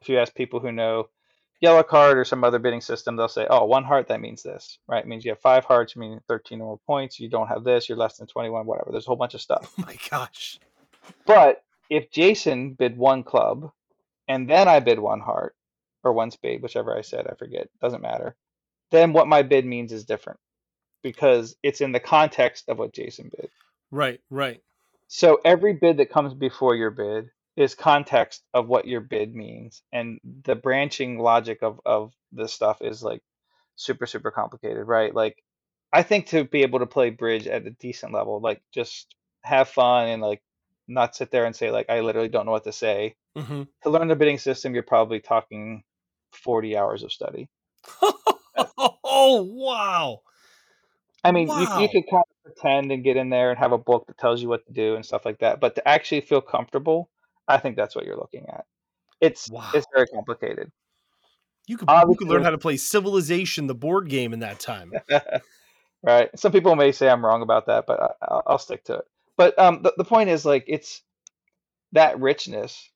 If you ask people who know yellow card or some other bidding system, they'll say, oh, one heart, that means this, right? It means you have five hearts, meaning 13 or more points. You don't have this, you're less than 21, whatever. There's a whole bunch of stuff. Oh my gosh. But if Jason bid one club and then I bid one heart or one spade, whichever I said, I forget, doesn't matter, then what my bid means is different because it's in the context of what Jason bid. Right, right. So every bid that comes before your bid is context of what your bid means. And the branching logic of, of this stuff is like super, super complicated, right? Like I think to be able to play bridge at a decent level, like just have fun and like not sit there and say like I literally don't know what to say. hmm To learn the bidding system, you're probably talking 40 hours of study. oh wow. I mean, you, Wow. you could kind of pretend and get in there and have a book that tells you what to do and stuff like that, but to actually feel comfortable, I think that's what you're looking at. It's Wow. it's very complicated. You could you could learn how to play Civilization, the board game, in that time. right? Some people may say I'm wrong about that, but I, I'll, I'll stick to it. But um, the, the point is like it's that richness,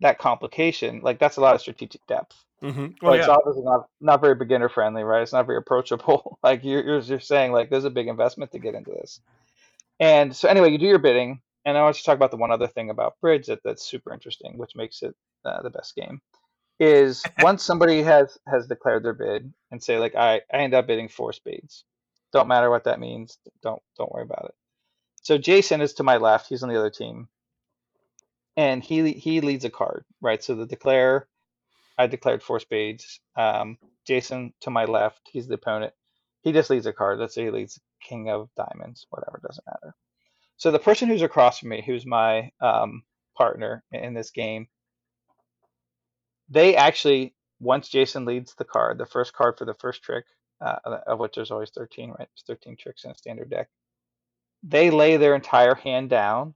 that complication, like that's a lot of strategic depth. Hmm But Oh it's obviously not not very beginner friendly, right? It's not very approachable. like you're, you're you're saying like there's a big investment to get into this. And so anyway, you do your bidding, and I want to talk about the one other thing about bridge that, that's super interesting, which makes it uh, the best game, is once somebody has has declared their bid and say like I I end up bidding four spades. Don't matter what that means. Don't don't worry about it. So Jason is to my left. He's on the other team, and he he leads a card, right? So the declare, I declared four spades. Um, Jason to my left. He's the opponent. He just leads a card. Let's say he leads King of Diamonds. Whatever, doesn't matter. So the person who's across from me, who's my um, partner in this game, they actually once Jason leads the card, the first card for the first trick, uh, of which there's always 13, right? There's 13 tricks in a standard deck. They lay their entire hand down,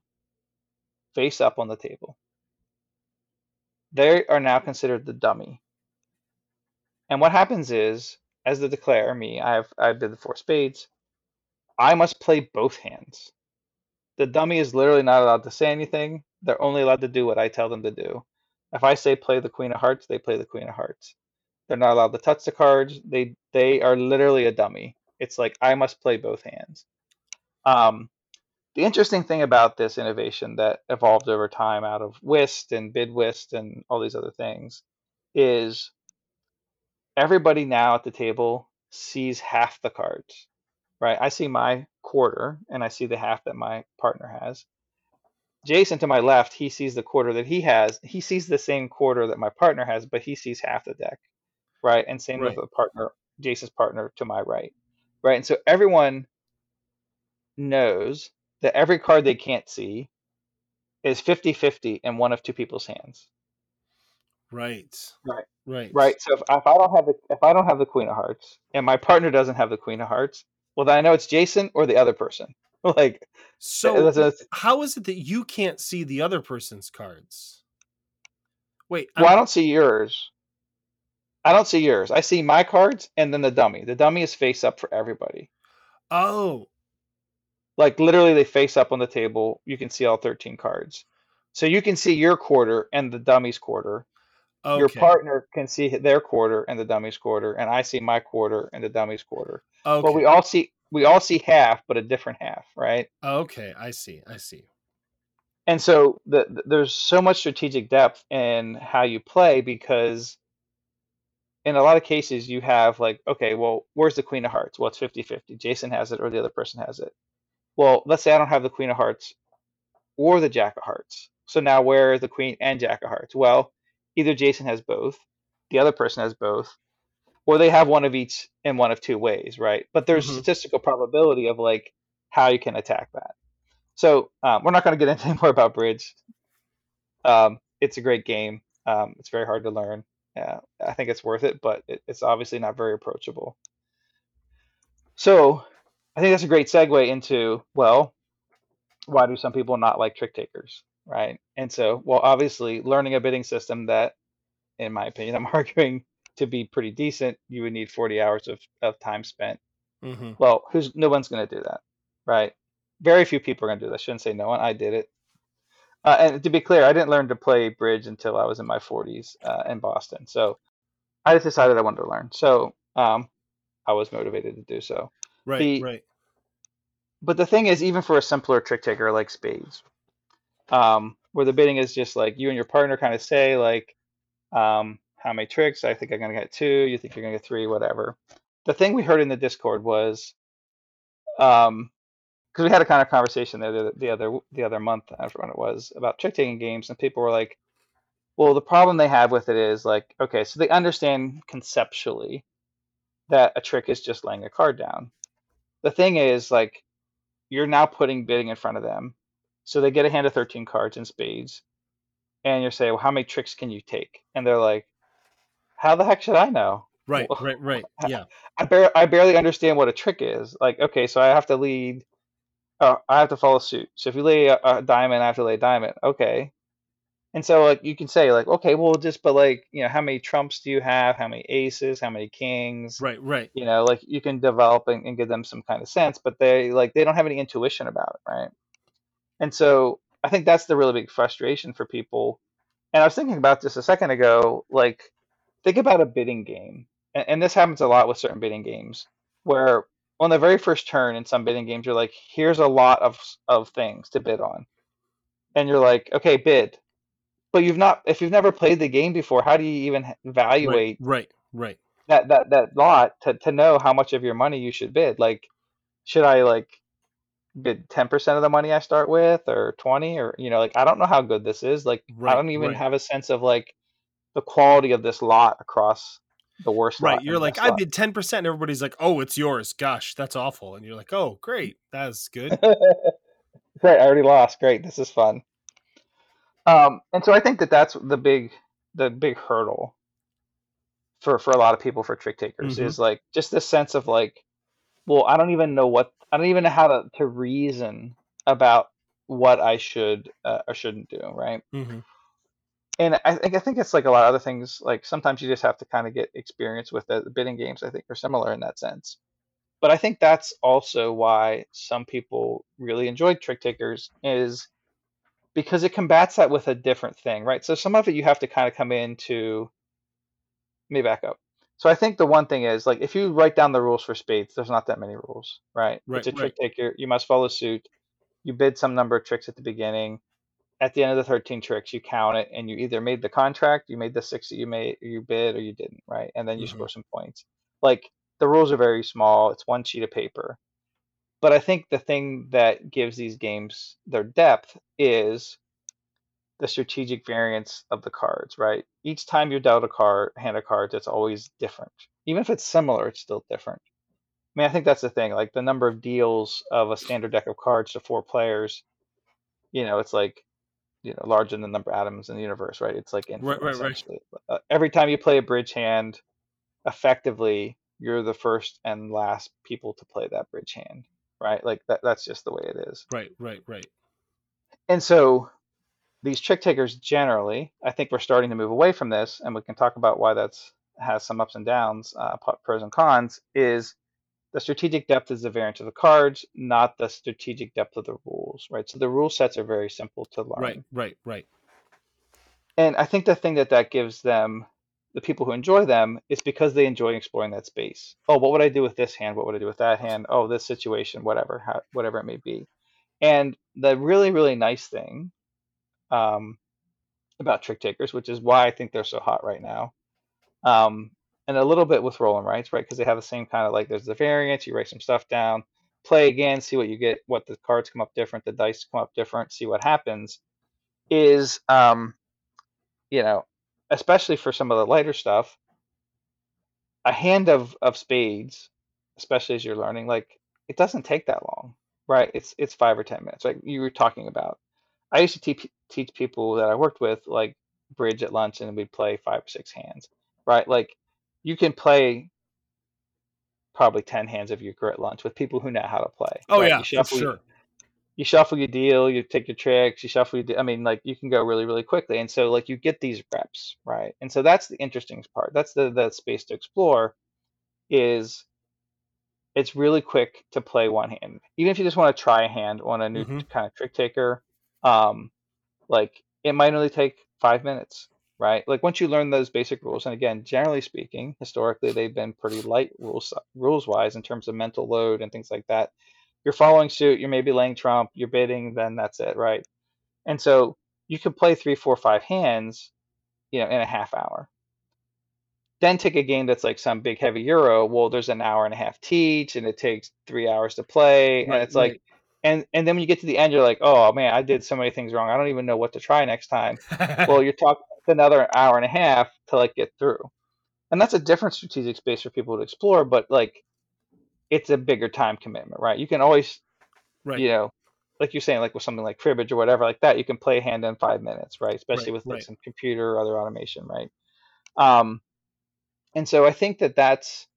face up on the table. They are now considered the dummy. And what happens is, as the declare, me, I have I did the four spades. I must play both hands. The dummy is literally not allowed to say anything. They're only allowed to do what I tell them to do. If I say play the queen of hearts, they play the queen of hearts. They're not allowed to touch the cards. They they are literally a dummy. It's like I must play both hands. Um, the interesting thing about this innovation that evolved over time out of whist and bid whist and all these other things is everybody now at the table sees half the cards right? I see my quarter and i see the half that my partner has. Jason to my left he sees the quarter that he has. He sees the same quarter that my partner has but he sees half the deck right? And same Right. with the partner jason's partner to my right right? And so everyone knows that every card they can't see is 50-50 in one of two people's hands Right. Right. Right. right so if, if i don't have the if i don't have the queen of hearts and my partner doesn't have the queen of hearts well then i know it's jason or the other person like So that's how is it that you can't see the other person's cards? Wait, well i I'm- don't see yours i don't see yours i see my cards and then the dummy the dummy is face up for everybody oh, like literally they face up on the table you can see all 13 cards so you can see your quarter and the dummy's quarter okay. your partner can see their quarter and the dummy's quarter and i see my quarter and the dummy's quarter okay. but we all see we all see half but a different half right okay, I see. I see. and so the, the- there's so much strategic depth in how you play because in a lot of cases you have like okay well where's the queen of hearts well it's 50-50 jason has it or the other person has it well let's say i don't have the queen of hearts or the jack of hearts. So now where is the queen and jack of hearts? Well either jason has both the other person has both or they have one of each in one of two ways right? But there's Mhm. statistical probability of like how you can attack that. So um, we're not going to get into any more about bridge. Um, it's a great game. Um, it's very hard to learn. Yeah, I think it's worth it, but it, it's obviously not very approachable. So I think that's a great segue into, well, why do some people not like trick takers, right? And so, well, obviously, learning a bidding system that, in my opinion, I'm arguing to be pretty decent, you would need 40 hours of, of time spent. hmm Well, who's no one's going to do that, right? Very few people are going to do that. I shouldn't say no one. I did it. Uh, and to be clear, I didn't learn to play bridge until I was in my 40s uh, in Boston. So I just decided I wanted to learn. So um, I was motivated to do so. Right. The- right. But the thing is, even for a simpler trick taker like spades, um, where the bidding is just like you and your partner kind of say like, um, how many tricks? I think I'm gonna get two. You think you're gonna get three? Whatever. The thing we heard in the Discord was, um, because we had a kind of conversation there the, the other the other month, I forgot when it was, about trick taking games, and people were like, well, the problem they have with it is like, okay, so they understand conceptually that a trick is just laying a card down. The thing is, like, you're now putting bidding in front of them. So they get a hand of 13 cards in spades. And you're saying, well, how many tricks can you take? And they're like, how the heck should I know? Right. well, Right. Right. Yeah. I, bar- I barely understand what a trick is. Like, okay, so I have to lead, uh, I have to follow suit. So if you lay a, a diamond, I have to lay a diamond. Okay. And so like you can say like, okay, well just but like, you know, how many trumps do you have? How many aces? How many kings? Right. Right. You know, like you can develop and, and give them some kind of sense, but they like they don't have any intuition about it, right? And so I think that's the really big frustration for people. And I was thinking about this a second ago, like think about a bidding game. And, and this happens a lot with certain bidding games where on the very first turn in some bidding games, you're like, here's a lot of of things to bid on. And you're like, okay, bid. But you've not if you've never played the game before, how do you even evaluate Right. Right. that that that lot to to know how much of your money you should bid. Like, should I like bid ten percent of the money I start with, or twenty, or you know, like I don't know how good this is. Like, I don't even right. have a sense of like the quality of this lot across the worst. Right. lot You're like, I lot. bid 10%. And everybody's like, oh, it's yours. Gosh, that's awful. And you're like, oh, great. That's good. Great, I already lost. Great, this is fun. Um, and so I think that that's the big, the big hurdle for for a lot of people for trick takers Mhm. is like just this sense of like, well, I don't even know what I don't even know how to to reason about what I should uh, or shouldn't do, right? hmm and I think I think it's like a lot of other things. Like sometimes you just have to kind of get experience with it. The bidding games I think are similar in that sense. But I think that's also why some people really enjoy trick takers is because it combats that with a different thing, right? So some of it you have to kind of come into. Let me back up. So I think the one thing is like if you write down the rules for spades, there's not that many rules, right? Right, it's a trick right. taker. You must follow suit. You bid some number of tricks at the beginning. At the end of the 13 tricks, you count it, and you either made the contract, you made the six that you made, you bid, or you didn't, right? And then you Mhm. score some points. Like the rules are very small. It's one sheet of paper. But I think the thing that gives these games their depth is the strategic variance of the cards, right? Each time you're dealt a card, hand of cards, it's always different. Even if it's similar, it's still different. I mean, I think that's the thing. Like the number of deals of a standard deck of cards to four players, you know, it's like, you know, larger than the number of atoms in the universe, right? It's like infinite, right, right. Uh, every time you play a bridge hand, effectively, you're the first and last people to play that bridge hand, right? Like that, that's just the way it is. Right, right, right. And so these trick takers generally, I think we're starting to move away from this, and we can talk about why that's has some ups and downs, uh, pros and cons. Is the strategic depth is the variance of the cards, not the strategic depth of the rules, right? So the rule sets are very simple to learn, Right, right, right. and I think the thing that that gives them, the people who enjoy them, is because they enjoy exploring that space. Oh, what would I do with this hand? What would I do with that hand? Oh, this situation, whatever, how, whatever it may be. And the really, really nice thing um, about trick takers, which is why I think they're so hot right now. Um, and a little bit with roll and writes, right? Because they have the same kind of like there's the variance, you write some stuff down, play again, see what you get, what the cards come up different, the dice come up different, see what happens. Is um, you know, especially for some of the lighter stuff, a hand of of spades, especially as you're learning, like it doesn't take that long, right? It's it's five or ten minutes, like you were talking about. I used to teach teach people that I worked with like bridge at lunch, and we'd play five or six hands, right? Like you can play probably ten hands of euchre at lunch with people who know how to play. Oh right? yeah, you shuffle, sure. You shuffle your deal, you take your tricks, you shuffle your. De- I mean, like you can go really, really quickly, and so like you get these reps, right? And so that's the interesting part. That's the the space to explore. Is it's really quick to play one hand, even if you just want to try a hand on a new Mhm. kind of trick taker. Um, like it might only take five minutes, right? Like once you learn those basic rules, and again, generally speaking, historically they've been pretty light rules rules wise in terms of mental load and things like that. You're following suit, you're maybe laying trump, you're bidding, then that's it, right? And so you could play three, four, five hands, you know, in a half hour. Then take a game that's like some big heavy euro. Well, there's an hour and a half teach, and it takes three hours to play, and Right, it's like, and and then when you get to the end, you're like, oh man, I did so many things wrong. I don't even know what to try next time. Well, you're talking another hour and a half to like get through, and that's a different strategic space for people to explore. But like, it's a bigger time commitment, right? You can always, right. you know, like you're saying, like with something like cribbage or whatever like that, you can play a hand in five minutes, right? Especially Right, with like right. some computer or other automation, right? Um, and so I think that that's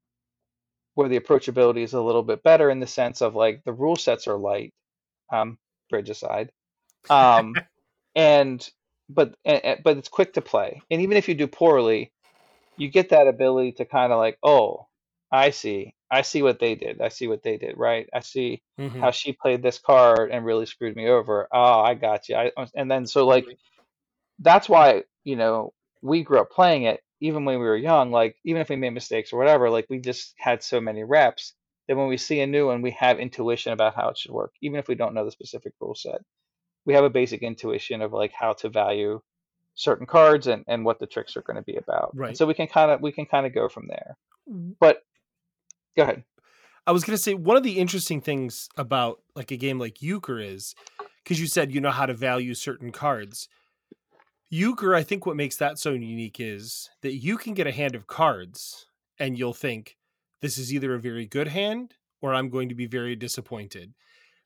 where the approachability is a little bit better in the sense of like the rule sets are light, um, bridge aside, um, and but and, and- but it's quick to play, and even if you do poorly, you get that ability to kind of like, oh, I see, I see what they did, I see what they did, right? I see Mhm. how she played this card and really screwed me over. Oh, I got you. I, and then so like that's why you know we grew up playing it even when we were young. Like even if we made mistakes or whatever, like we just had so many reps that when we see a new one, we have intuition about how it should work, even if we don't know the specific rule set. We have a basic intuition of like how to value certain cards and, and what the tricks are going to be about. And Right. so we can kind of we can kind of go from there. But go ahead. I was gonna say one of the interesting things about like a game like Euchre is because you said you know how to value certain cards. Euchre, I think what makes that so unique is that you can get a hand of cards and you'll think this is either a very good hand or I'm going to be very disappointed.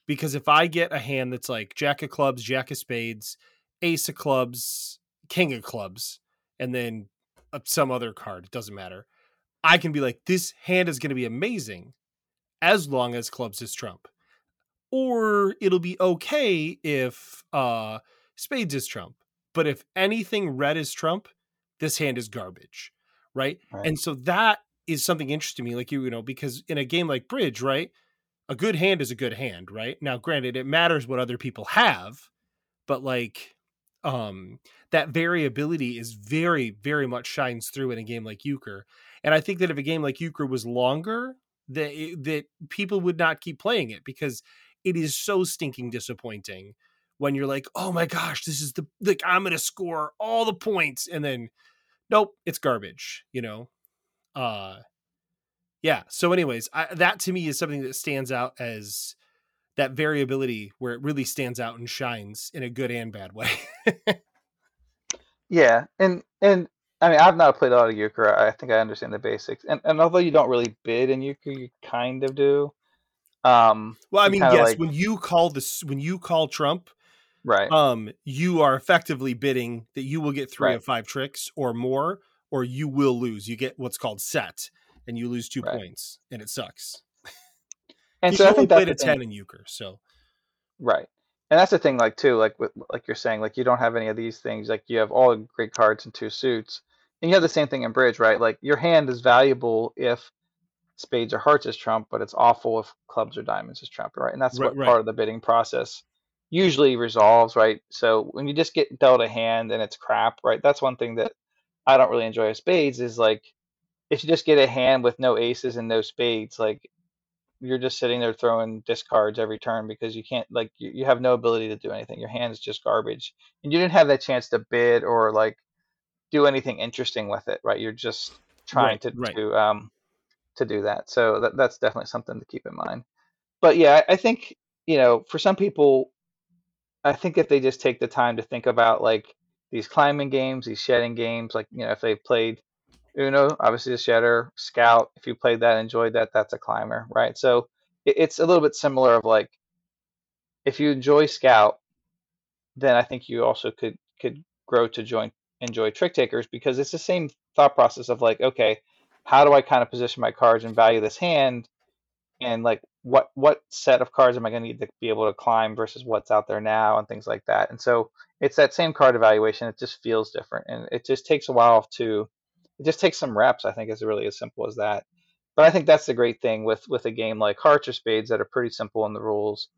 Because if I get a hand that's like Jack of Clubs, Jack of Spades, Ace of Clubs, King of Clubs, and then uh, some other card, it doesn't matter. I can be like, this hand is going to be amazing as long as clubs is trump. Or it'll be okay if uh spades is trump. but if anything red is trump, this hand is garbage, right? Right. And so that is something interesting to me, like you, you know, because in a game like bridge, right, a good hand is a good hand, right? Now, granted, it matters what other people have, but like um that variability is very very much shines through in a game like euchre and i think that if a game like euchre was longer that that people would not keep playing it because it is so stinking disappointing when you're like oh my gosh this is the like i'm gonna score all the points and then nope it's garbage you know uh yeah so anyways I, that to me is something that stands out as that variability where it really stands out and shines in a good and bad way. Yeah, and and I mean I've not played a lot of euchre. I think I understand the basics, and and although you don't really bid in euchre, you kind of do. Um, well, I mean, yes, like- when you call this, when you call Trump, right, um, you are effectively bidding that you will get three Right. of five tricks or more, or you will lose. You get what's called set, and you lose two Right. points, and it sucks. and You so I think played the a ten in euchre, so Right. And that's the thing, like too, like with, like you're saying, like you don't have any of these things. Like you have all great cards and two suits, and you have the same thing in bridge, right? Like your hand is valuable if spades or hearts is trump, but it's awful if clubs or diamonds is trump, right? And that's Right, what right. part of the bidding process usually resolves, right? So when you just get dealt a hand and it's crap, right? That's one thing that I don't really enjoy with spades is like if you just get a hand with no aces and no spades, like you're just sitting there throwing discards every turn because you can't like you, you have no ability to do anything. Your hand is just garbage. And you didn't have that chance to bid or like do anything interesting with it, right? You're just trying Right, to right. to um to do that. So that, that's definitely something to keep in mind. But yeah, I, I think, you know, for some people I think if they just take the time to think about like these climbing games, these shedding games, like you know, if they've played Uno, obviously a shedder, Scout, if you played that, enjoyed that, that's a climber, right? So it, it's a little bit similar of like if you enjoy Scout, then I think you also could could grow to join enjoy trick takers because it's the same thought process of like, okay, how do I kind of position my cards and value this hand and like what what set of cards am I going to need to be able to climb versus what's out there now and things like that. And so it's that same card evaluation. It just feels different, and it just takes a while to. It just takes some reps. I think is really as simple as that. But I think that's the great thing with with a game like Hearts or Spades that are pretty simple in the rules,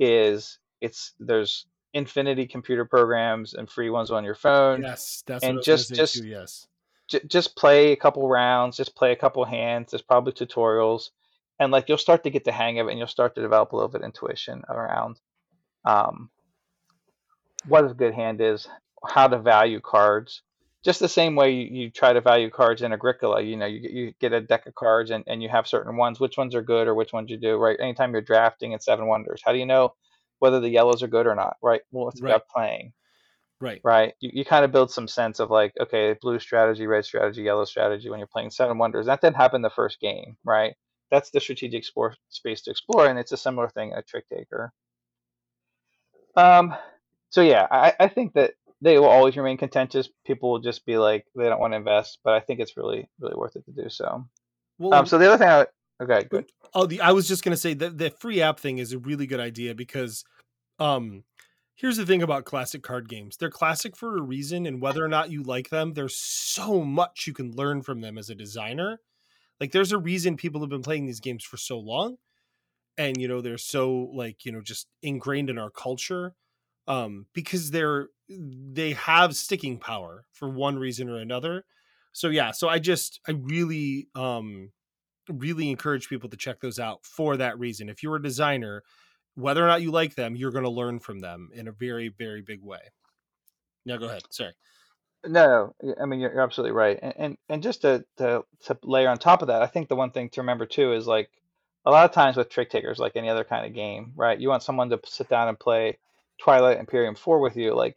is it's there's infinity computer programs and free ones on your phone. yes, that's and what just- just- too. Yes, J- just play a couple rounds, just play a couple hands. There's probably tutorials, and like you'll start to get the hang of it, and you'll start to develop a little bit of intuition around um, what a good hand is, how to value cards. Just the same way you, you try to value cards in Agricola, you know, you, get- you get a deck of cards and, and you have certain ones, which ones are good or which ones you do, right? Anytime you're drafting in Seven Wonders, how do you know whether the yellows are good or not, right? Well, it's Right. about playing right. right? You, you kind of build some sense of like, okay, blue strategy, red strategy, yellow strategy when you're playing Seven Wonders. That didn't happen the first game, right? That's the strategic explore, space to explore, and it's a similar thing in a trick taker. Um, so yeah, I, I think that they will always remain contentious. People will just be like, they don't want to invest, but I think it's really, really worth it to do so. Well, Um, so the other thing, I, okay, good. Oh, the I was just gonna say that the free app thing is a really good idea because, um, here's the thing about classic card games: they're classic for a reason, and whether or not you like them, there's so much you can learn from them as a designer. Like, there's a reason people have been playing these games for so long, and you know they're so like you know just ingrained in our culture, um, because they're they have sticking power for one reason or another. So yeah, so I just I really um really encourage people to check those out for that reason. If you're a designer, whether or not you like them, you're going to learn from them in a very, very big way. Now, go ahead. Sorry. No, I mean you're, you're absolutely right, and, and and just to, to to layer on top of that, I think the one thing to remember too is like a lot of times with trick takers, like any other kind of game, right? You want someone to sit down and play Twilight Imperium four with you, like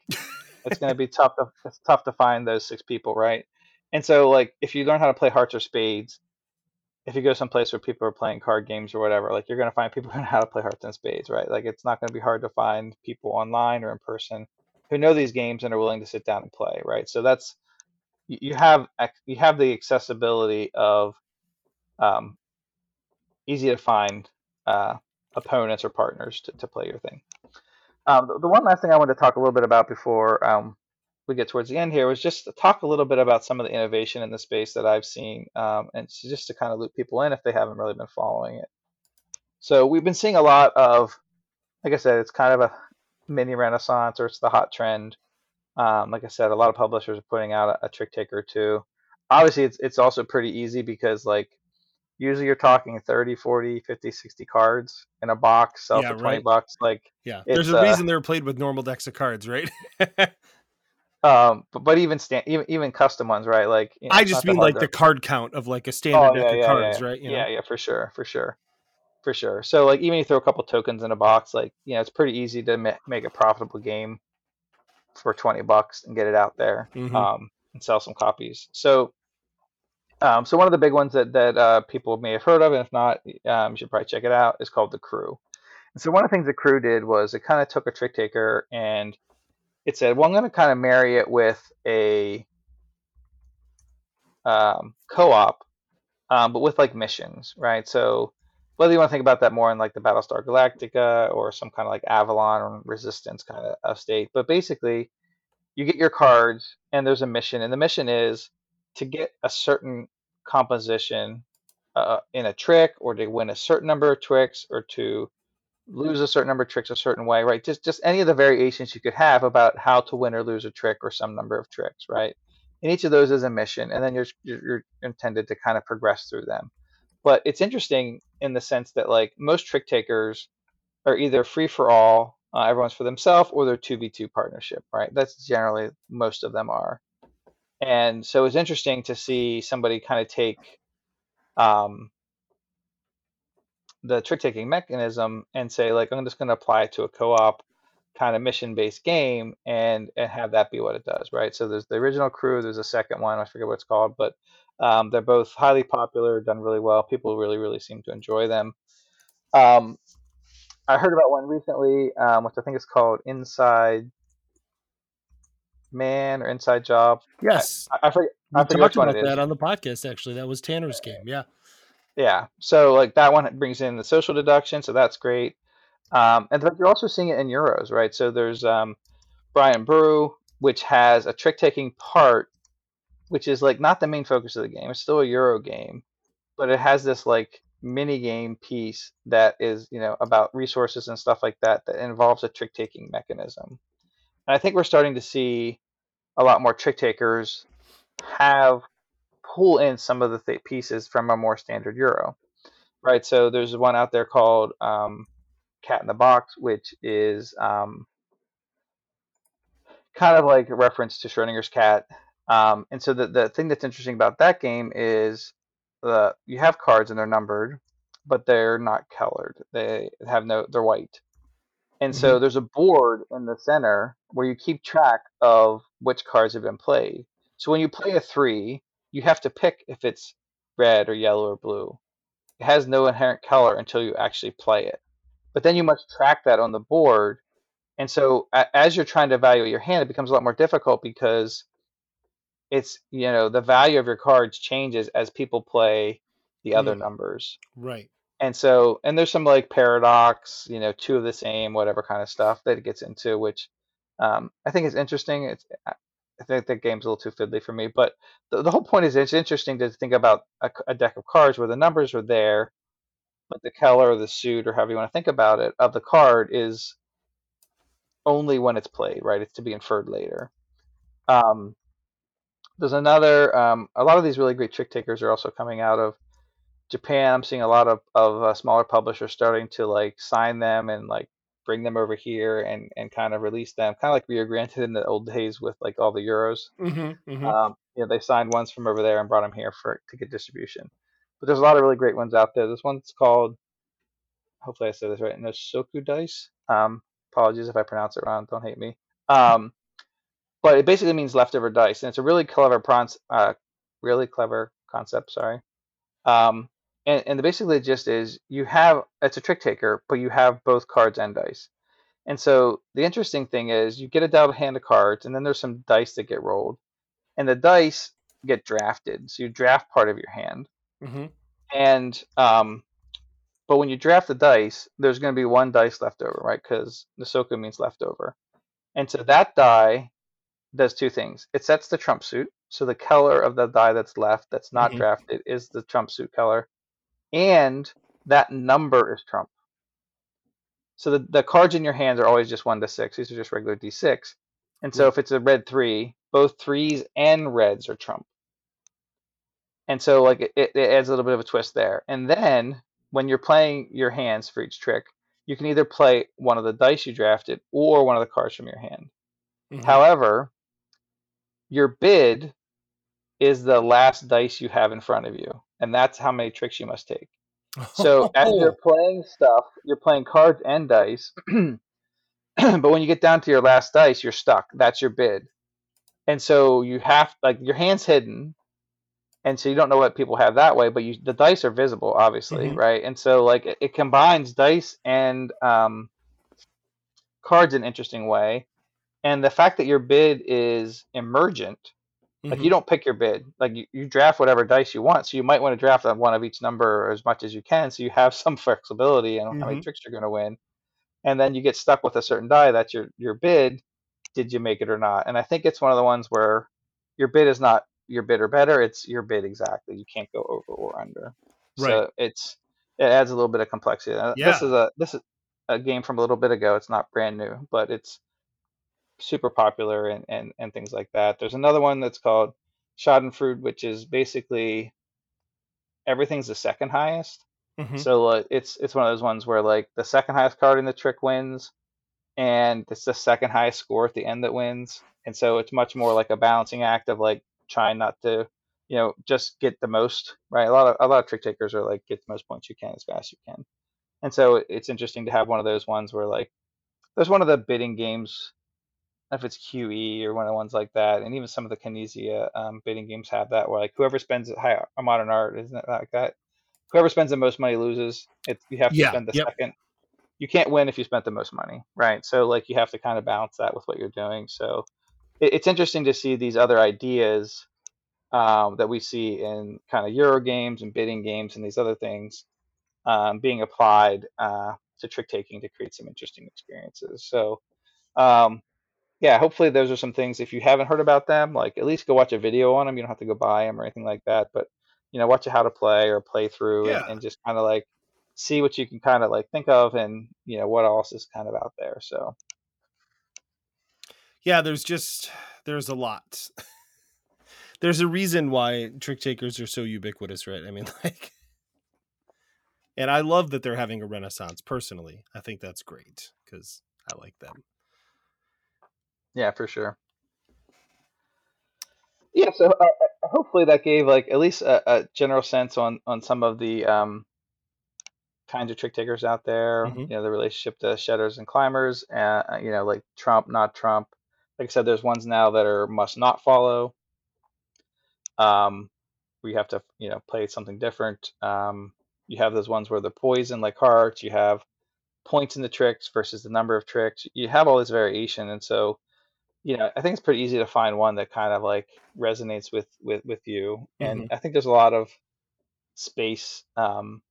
it's going to be tough to it's tough to find those six people, right? And so like if you learn how to play hearts or spades, if you go someplace where people are playing card games or whatever, like you're going to find people who know how to play hearts and spades, right? Like it's not going to be hard to find people online or in person who know these games and are willing to sit down and play, right? So that's you have you have the accessibility of um, easy to find uh, opponents or partners to, to play your thing. Um, the, the one last thing I wanted to talk a little bit about before um, we get towards the end here was just to talk a little bit about some of the innovation in the space that I've seen, um, and just to kind of loop people in if they haven't really been following it. So we've been seeing a lot of, like I said, it's kind of a mini renaissance or it's the hot trend. Um, like I said, a lot of publishers are putting out a, a trick taker or two. Obviously, it's it's also pretty easy because like usually you're talking 30, 40, 50, 60 cards in a box, sell Yeah, for 20 right. bucks. Like Yeah, there's a uh, reason they're played with normal decks of cards, right? Um, but, but even stand, even even custom ones, right? Like you know, I just mean like the card count of like a standard oh deck yeah, of cards, yeah, right? You know? yeah, yeah, for sure, for sure, for sure. So like even if you throw a couple tokens in a box, like you know, it's pretty easy to ma- make a profitable game for twenty bucks and get it out there, Mhm. um, and sell some copies. So. Um, so one of the big ones that that uh, people may have heard of, and if not, um, you should probably check it out. Is called the Crew. And so one of the things the Crew did was it kind of took a trick taker and it said, well, I'm going to kind of marry it with a um, co-op, um, but with like missions, right? So whether you want to think about that more in like the Battlestar Galactica or some kind of like Avalon or Resistance kind of, of state, but basically you get your cards and there's a mission, and the mission is to get a certain composition uh, in a trick or to win a certain number of tricks or to lose a certain number of tricks a certain way, right? Just just any of the variations you could have about how to win or lose a trick or some number of tricks, right? And each of those is a mission, and then you're you're, intended to kind of progress through them. But it's interesting in the sense that like most trick takers are either free for all, uh, everyone's for themselves, or they're two v two partnership, right? That's generally most of them are. And so it's interesting to see somebody kind of take um, the trick taking mechanism and say like I'm just going to apply it to a co-op kind of mission based game and and have that be what it does, right? So there's the original crew, there's a second one, I forget what it's called, but um, they're both highly popular, done really well. People really really seem to enjoy them. Um, I heard about one recently, um, which I think is called Inside Man or Inside Job. Yes, I, I forget. I forget talked which one about it is. that on the podcast. Actually, that was Tanner's game. Yeah, Yeah. So like that one brings in the social deduction, so that's great. Um, and but you're also seeing it in euros, right? So there's um, Brian Boru, which has a trick taking part, which is like not the main focus of the game. It's still a euro game, but it has this like mini game piece that is you know about resources and stuff like that that involves a trick taking mechanism. And I think we're starting to see a lot more trick takers have pull in some of the th- pieces from a more standard euro right? So there's one out there called um, cat in the box which is um, kind of like a reference to schrodinger's cat. Um, and so the, the thing that's interesting about that game is the you have cards and they're numbered but they're not colored. They have no they're white. And so there's a board in the center where you keep track of which cards have been played. So when you play a three you have to pick if it's red or yellow or blue. It has no inherent color until you actually play it. But then you must track that on the board. And so a- as you're trying to evaluate your hand, it becomes a lot more difficult because it's, you know, the value of your cards changes as people play the other numbers. right. And so, and there's some like paradox, you know, two of the same, whatever kind of stuff that it gets into, which um, I think is interesting. It's, I think that game's a little too fiddly for me, but the, the whole point is it's interesting to think about a deck of cards where the numbers are there, but the color or the suit or however you want to think about it of the card is only when it's played, right? It's to be inferred later. Um, there's another, um, a lot of these really great trick takers are also coming out of Japan. I'm seeing a lot of, of uh, smaller publishers starting to like sign them and like bring them over here and, and kind of release them, kind of like Rio Grande in the old days with like all the Euros. Mm-hmm, Um, you know, they signed ones from over there and brought them here for to get distribution. But there's a lot of really great ones out there. This one's called, hopefully I said this right, Nosoku Dice. Um, apologies if I pronounce it wrong. Don't hate me. Um, but it basically means leftover dice, and it's a really clever prons, uh, really clever concept. Sorry. Um, and, and basically the gist is you have it's a trick taker, but you have both cards and dice. And so the interesting thing is you get a dealt hand of cards, and then there's some dice that get rolled, and the dice get drafted. So you draft part of your hand, Mm-hmm. and um, but when you draft the dice, there's going to be one dice left over, right? Because Nasoka means leftover, and so that die does two things. It sets the trump suit, so the color of the die that's left that's not Mhm. drafted is the trump suit color, and that number is trump. So the, the cards in your hands are always just one to six. These are just regular d6. And so if it's a red three, both threes and reds are trump. And so like it, it adds a little bit of a twist there. And then when you're playing your hands for each trick, you can either play one of the dice you drafted or one of the cards from your hand. Mhm. However, your bid is the last dice you have in front of you, and that's how many tricks you must take. So as you're playing stuff, you're playing cards and dice. but when you get down to your last dice, you're stuck. That's your bid. And so you have like your hands hidden. And so you don't know what people have that way, but you the dice are visible, obviously, Mhm. right? And so like it, it combines dice and um, cards in an interesting way. And the fact that your bid is emergent, like Mhm. you don't pick your bid. Like you, you draft whatever dice you want. So you might want to draft on one of each number as much as you can, so you have some flexibility in how many tricks you're going to win. And then you get stuck with a certain die that's your your bid. Did you make it or not? And I think it's one of the ones where your bid is not your bid or better. It's your bid exactly. You can't go over or under. Right. So it's it adds a little bit of complexity. Uh, This is a this is a game from a little bit ago. It's not brand new, but it's super popular and, and, and things like that. There's another one that's called Schadenfreude, which is basically everything's the second highest. Mhm. So uh, it's it's one of those ones where like the second highest card in the trick wins, and it's the second highest score at the end that wins. And so it's much more like a balancing act of like trying not to, you know, just get the most right. A lot of a lot of trick takers are like get the most points you can as fast as you can. And so it's interesting to have one of those ones where like there's one of the bidding games, I don't know if it's QE or one of the ones like that, and even some of the Knizia um, bidding games have that where like whoever spends it, hi, a modern art, isn't it like that? Whoever spends the most money loses. It's you have to Yeah, spend the yep. second. You can't win if you spent the most money, right? So like you have to kind of balance that with what you're doing. So it, it's interesting to see these other ideas um, that we see in kind of Euro games and bidding games and these other things um, being applied uh, to trick taking to create some interesting experiences. So, um, yeah, hopefully those are some things. If you haven't heard about them, like at least go watch a video on them. You don't have to go buy them or anything like that, but you know, watch a how to play or play through Yeah. and, and just kind of like see what you can kind of like think of and you know what else is kind of out there. So yeah, there's just there's a lot. there's a reason why trick takers are so ubiquitous, right? I mean, like, and I love that they're having a renaissance. Personally, I think that's great because I like them. Yeah, for sure. Yeah, so uh, uh, hopefully that gave like at least a, a general sense on on some of the um, kinds of trick takers out there. Mhm. You know, the relationship to shedders and climbers. Uh, uh, you know, like Trump, not Trump. Like I said, there's ones now that are must not follow. Um, you have to you know play something different. Um, you have those ones where the poison, like hearts. You have points in the tricks versus the number of tricks. You have all this variation, and so you know, I think it's pretty easy to find one that kind of like resonates with with with you. And I think there's a lot of space um,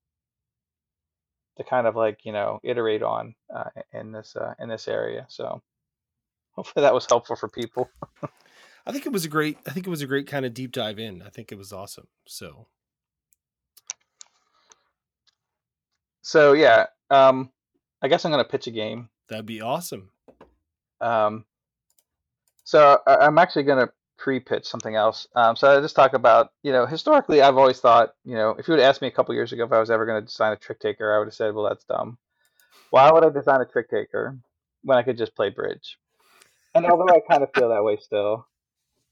to kind of like you know iterate on uh, in this uh, in this area. So hopefully that was helpful for people. I think it was a great. I think it was a great kind of deep dive in. I think it was awesome. So So yeah, um, I guess I'm gonna pitch a game. that'd be awesome. Um, so I'm actually going to pre-pitch something else. Um, so I just talk about, you know, historically, I've always thought, you know, if you would ask me a couple years ago if I was ever going to design a trick taker, I would have said, well, that's dumb. Why would I design a trick taker when I could just play bridge? And although I kind of feel that way still,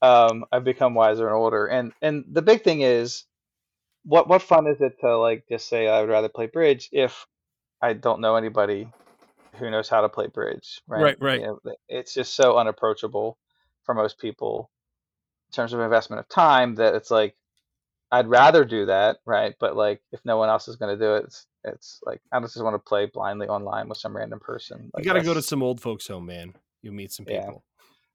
um, I've become wiser and older. And and the big thing is, what what fun is it to like just say I would rather play bridge if I don't know anybody who knows how to play bridge, right? Right, right. You know, it's just so unapproachable for most people in terms of investment of time that it's like I'd rather do that, right? But like if no one else is going to do it, it's it's like I just want to play blindly online with some random person. You got to go to some old folks' home, man. You'll meet some Yeah. people.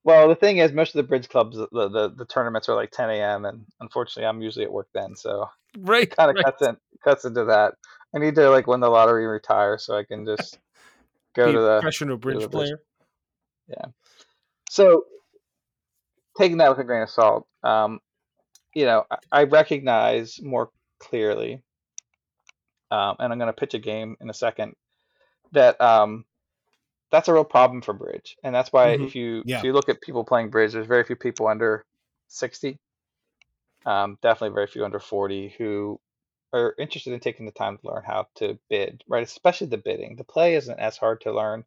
Well, the thing is, most of the bridge clubs, the, the the tournaments are like 10 a.m. and unfortunately, I'm usually at work then, so Right. kind of right. cuts in cuts into that. I need to like win the lottery and retire so I can just go to the professional bridge the bridge. player. Yeah. So taking that with a grain of salt, um, you know, I, I recognize more clearly, um, and I'm going to pitch a game in a second that um, that's a real problem for bridge, and that's why Mhm. if you Yeah. if you look at people playing bridge, there's very few people under 60. Um, definitely very few under 40 who are interested in taking the time to learn how to bid, right? Especially the bidding. The play isn't as hard to learn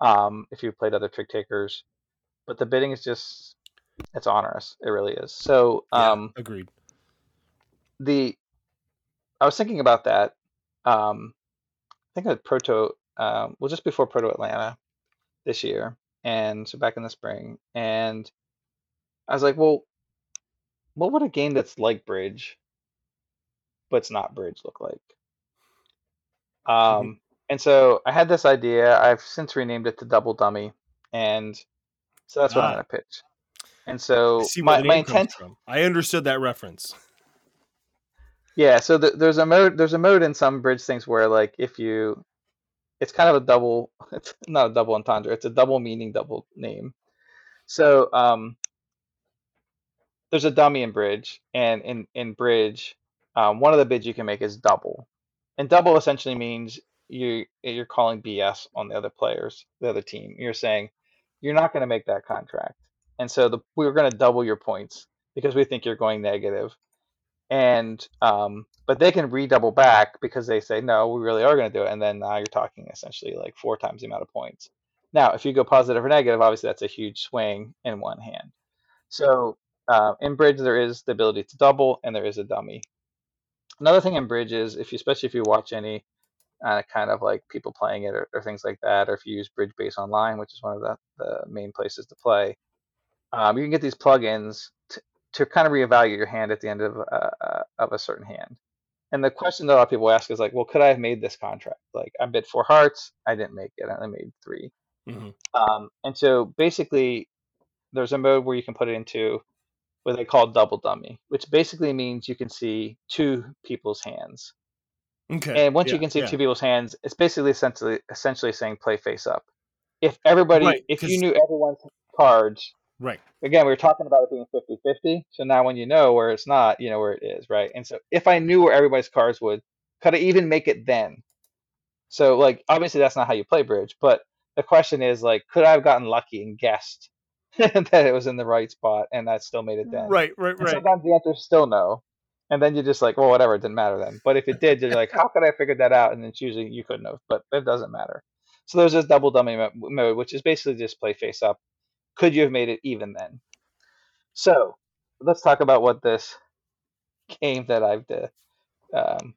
um, if you've played other trick takers, but the bidding is just it's onerous. It really is. So Yeah, um, agreed. the I was thinking about that. Um, I think at Proto, um, well, just before Proto Atlanta this year, and so back in the spring, and I was like, well, what would a game that's like Bridge, but it's not Bridge, look like? Um, and so I had this idea. I've since renamed it to Double Dummy, and so that's what I'm Ah. going to pitch. And so my, the my intent from. I understood that reference. Yeah, so th there's a mode there's a mode in some bridge things where like if you it's kind of a double it's not a double entendre, it's a double meaning double name. So um there's a dummy in bridge and in in bridge um, one of the bids you can make is double. And double essentially means you you're calling BS on the other players, the other team. You're saying you're not going to make that contract. And so the we're going to double your points because we think you're going negative and um, but they can redouble back because they say no, we really are going to do it, and then now you're talking essentially like four times the amount of points. Now, if you go positive or negative, obviously that's a huge swing in one hand. So uh, in bridge, there is the ability to double, and there is a dummy. Another thing in bridge is if you, especially if you watch any uh, kind of like people playing it or, or things like that, or if you use Bridge Base Online, which is one of the, the main places to play, um, you can get these plugins to, to kind of reevaluate your hand at the end of uh, uh, of a certain hand. And the question that a lot of people ask is like, well, could I have made this contract? Like, I bid four hearts, I didn't make it, I only made 3 Mhm. Um, and so basically, there's a mode where you can put it into what they call double dummy, which basically means you can see two people's hands. Okay. And once yeah, you can see yeah. two people's hands, it's basically essentially essentially saying play face up. If everybody, Right, if you knew everyone's cards, Right. again, we were talking about it being 50 50. So now when you know where it's not, you know where it is, right? And so if I knew where everybody's cards would, could I even make it then? So, like, obviously, that's not how you play bridge, but the question is, like, could I have gotten lucky and guessed that it was in the right spot and that still made it then? Right. Right. And Right. sometimes the answer is still no. And then you're just like, well, whatever, it didn't matter then. But if it did, you're like, how could I have figured that out? And it's usually you couldn't have, but it doesn't matter. So there's this double dummy mode, which is basically just play face up. Could you have made it even then? So let's talk about what this game that I've de- um,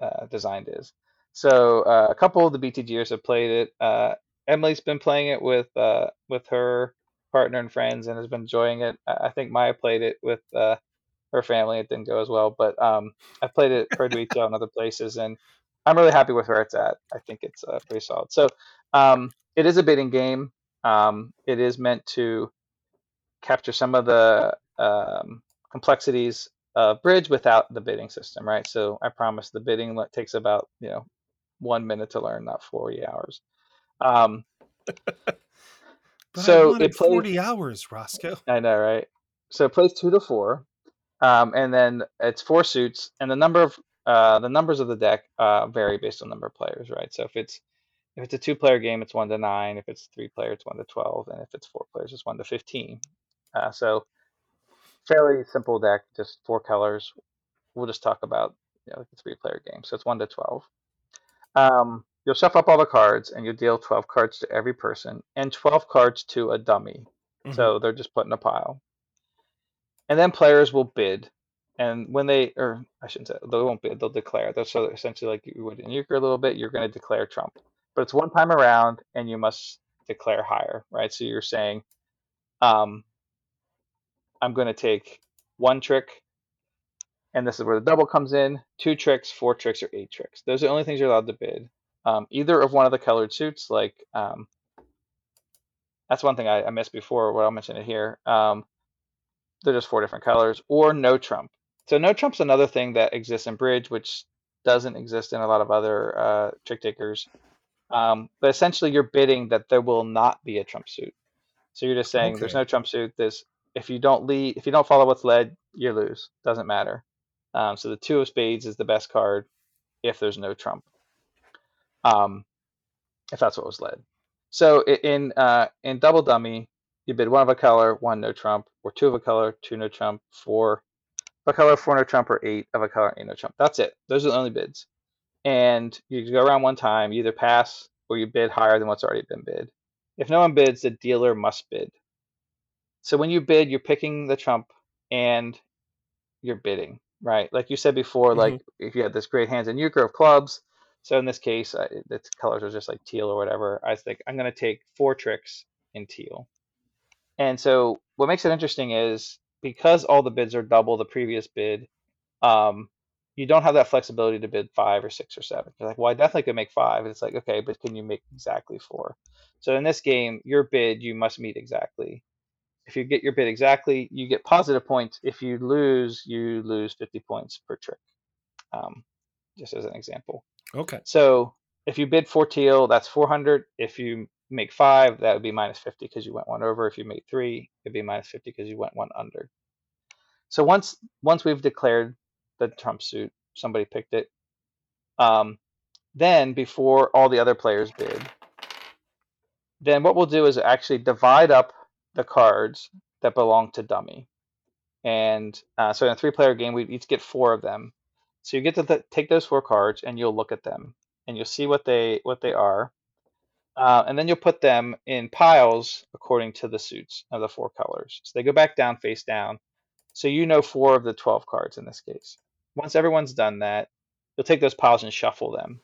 uh, designed is. So uh, a couple of the BTGers have played it. Uh, Emily's been playing it with uh, with her partner and friends and has been enjoying it. I think Maya played it with uh, her family. It didn't go as well, but um, I played it for Duito and other places, and I'm really happy with where it's at. I think it's uh, pretty solid. So um, it is a bidding game. Um, it is meant to capture some of the um, complexities of bridge without the bidding system, right? So I promise the bidding takes about you know one minute to learn, not 40 hours. Um, so it plays. 40 hours, Rosco. I know, right? So it plays two to four, um, and then it's four suits, and the number of uh, the numbers of the deck uh, vary based on number of players, right? So if it's if it's a two-player game, it's one to nine. If it's three player, it's one to twelve, and if it's four players, it's one to fifteen. Uh, so fairly simple deck, just four colors. We'll just talk about you know, like a three-player game. So it's one to twelve. Um, you'll shuffle up all the cards, and you'll deal twelve cards to every person, and twelve cards to a dummy. Mhm. So they're just put in a pile. And then players will bid. And when they, or I shouldn't say, they won't bid, they'll declare. So essentially like you would in euchre a little bit, you're going to declare Trump. But it's one time around and you must declare higher, right? So you're saying, um, I'm going to take one trick, and this is where the double comes in two tricks, four tricks, or eight tricks. Those are the only things you're allowed to bid. Um, either of one of the colored suits, like um, that's one thing I, I missed before, what I'll mention it here. Um, they're just four different colors, or no trump. So no trump's another thing that exists in bridge, which doesn't exist in a lot of other uh, trick takers. Um, but essentially, you're bidding that there will not be a trump suit. So you're just saying there's no trump suit. This if you don't lead, if you don't follow what's led, you lose. Doesn't matter. Um, so the two of spades is the best card if there's no trump. Um, if that's what was led. So in uh, in double dummy, you bid one of a color, one no trump, or two of a color, two no trump, four of a color, four no trump, or eight of a color, eight no trump. That's it. Those are the only bids. And you go around one time, you either pass or you bid higher than what's already been bid. If no one bids, the dealer must bid. So when you bid, you're picking the trump and you're bidding, right? Like you said before, like if you had this great hands in euchre of clubs. So in this case, I, the colors are just like teal or whatever. I think I'm going to take four tricks in teal. And so what makes it interesting is because all the bids are double the previous bid, um, you don't have that flexibility to bid five or six or seven. You're like, well, I definitely could make five. And it's like, okay, but can you make exactly four? So in this game, your bid you must meet exactly. If you get your bid exactly, you get positive points. If you lose, you lose 50 points per trick. Um, just as an example. Okay. So if you bid four teal, that's 400. If you make five, that would be minus 50 because you went one over. If you made three, it'd be minus 50 because you went one under. So once once we've declared the trump suit, somebody picked it. Um, then before all the other players bid, then what we'll do is actually divide up the cards that belong to dummy. And uh, so in a three-player game, we each get four of them. So you get to th- take those four cards and you'll look at them and you'll see what they what they are, uh, and then you'll put them in piles according to the suits of the four colors. So they go back down face down. So you know four of the twelve cards in this case. Once everyone's done that, you'll take those piles and shuffle them.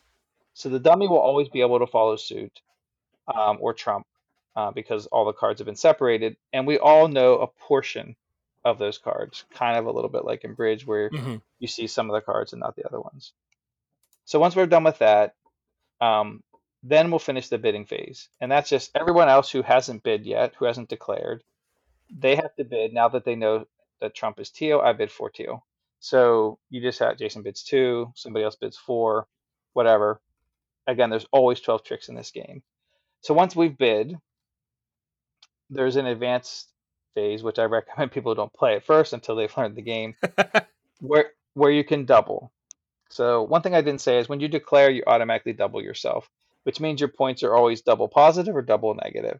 So the dummy will always be able to follow suit um, or trump uh, because all the cards have been separated, and we all know a portion of those cards, kind of a little bit like in bridge where hmm you see some of the cards and not the other ones. So once we're done with that, um, then we'll finish the bidding phase, and that's just everyone else who hasn't bid yet, who hasn't declared, they have to bid now that they know that Trump is teal. I bid for teal. So you just have Jason bids two, somebody else bids four, whatever. Again, there's always 12 tricks in this game. So once we've bid, there's an advanced phase, which I recommend people don't play at first until they've learned the game, where where you can double. So one thing I didn't say is when you declare, you automatically double yourself, which means your points are always double positive or double negative.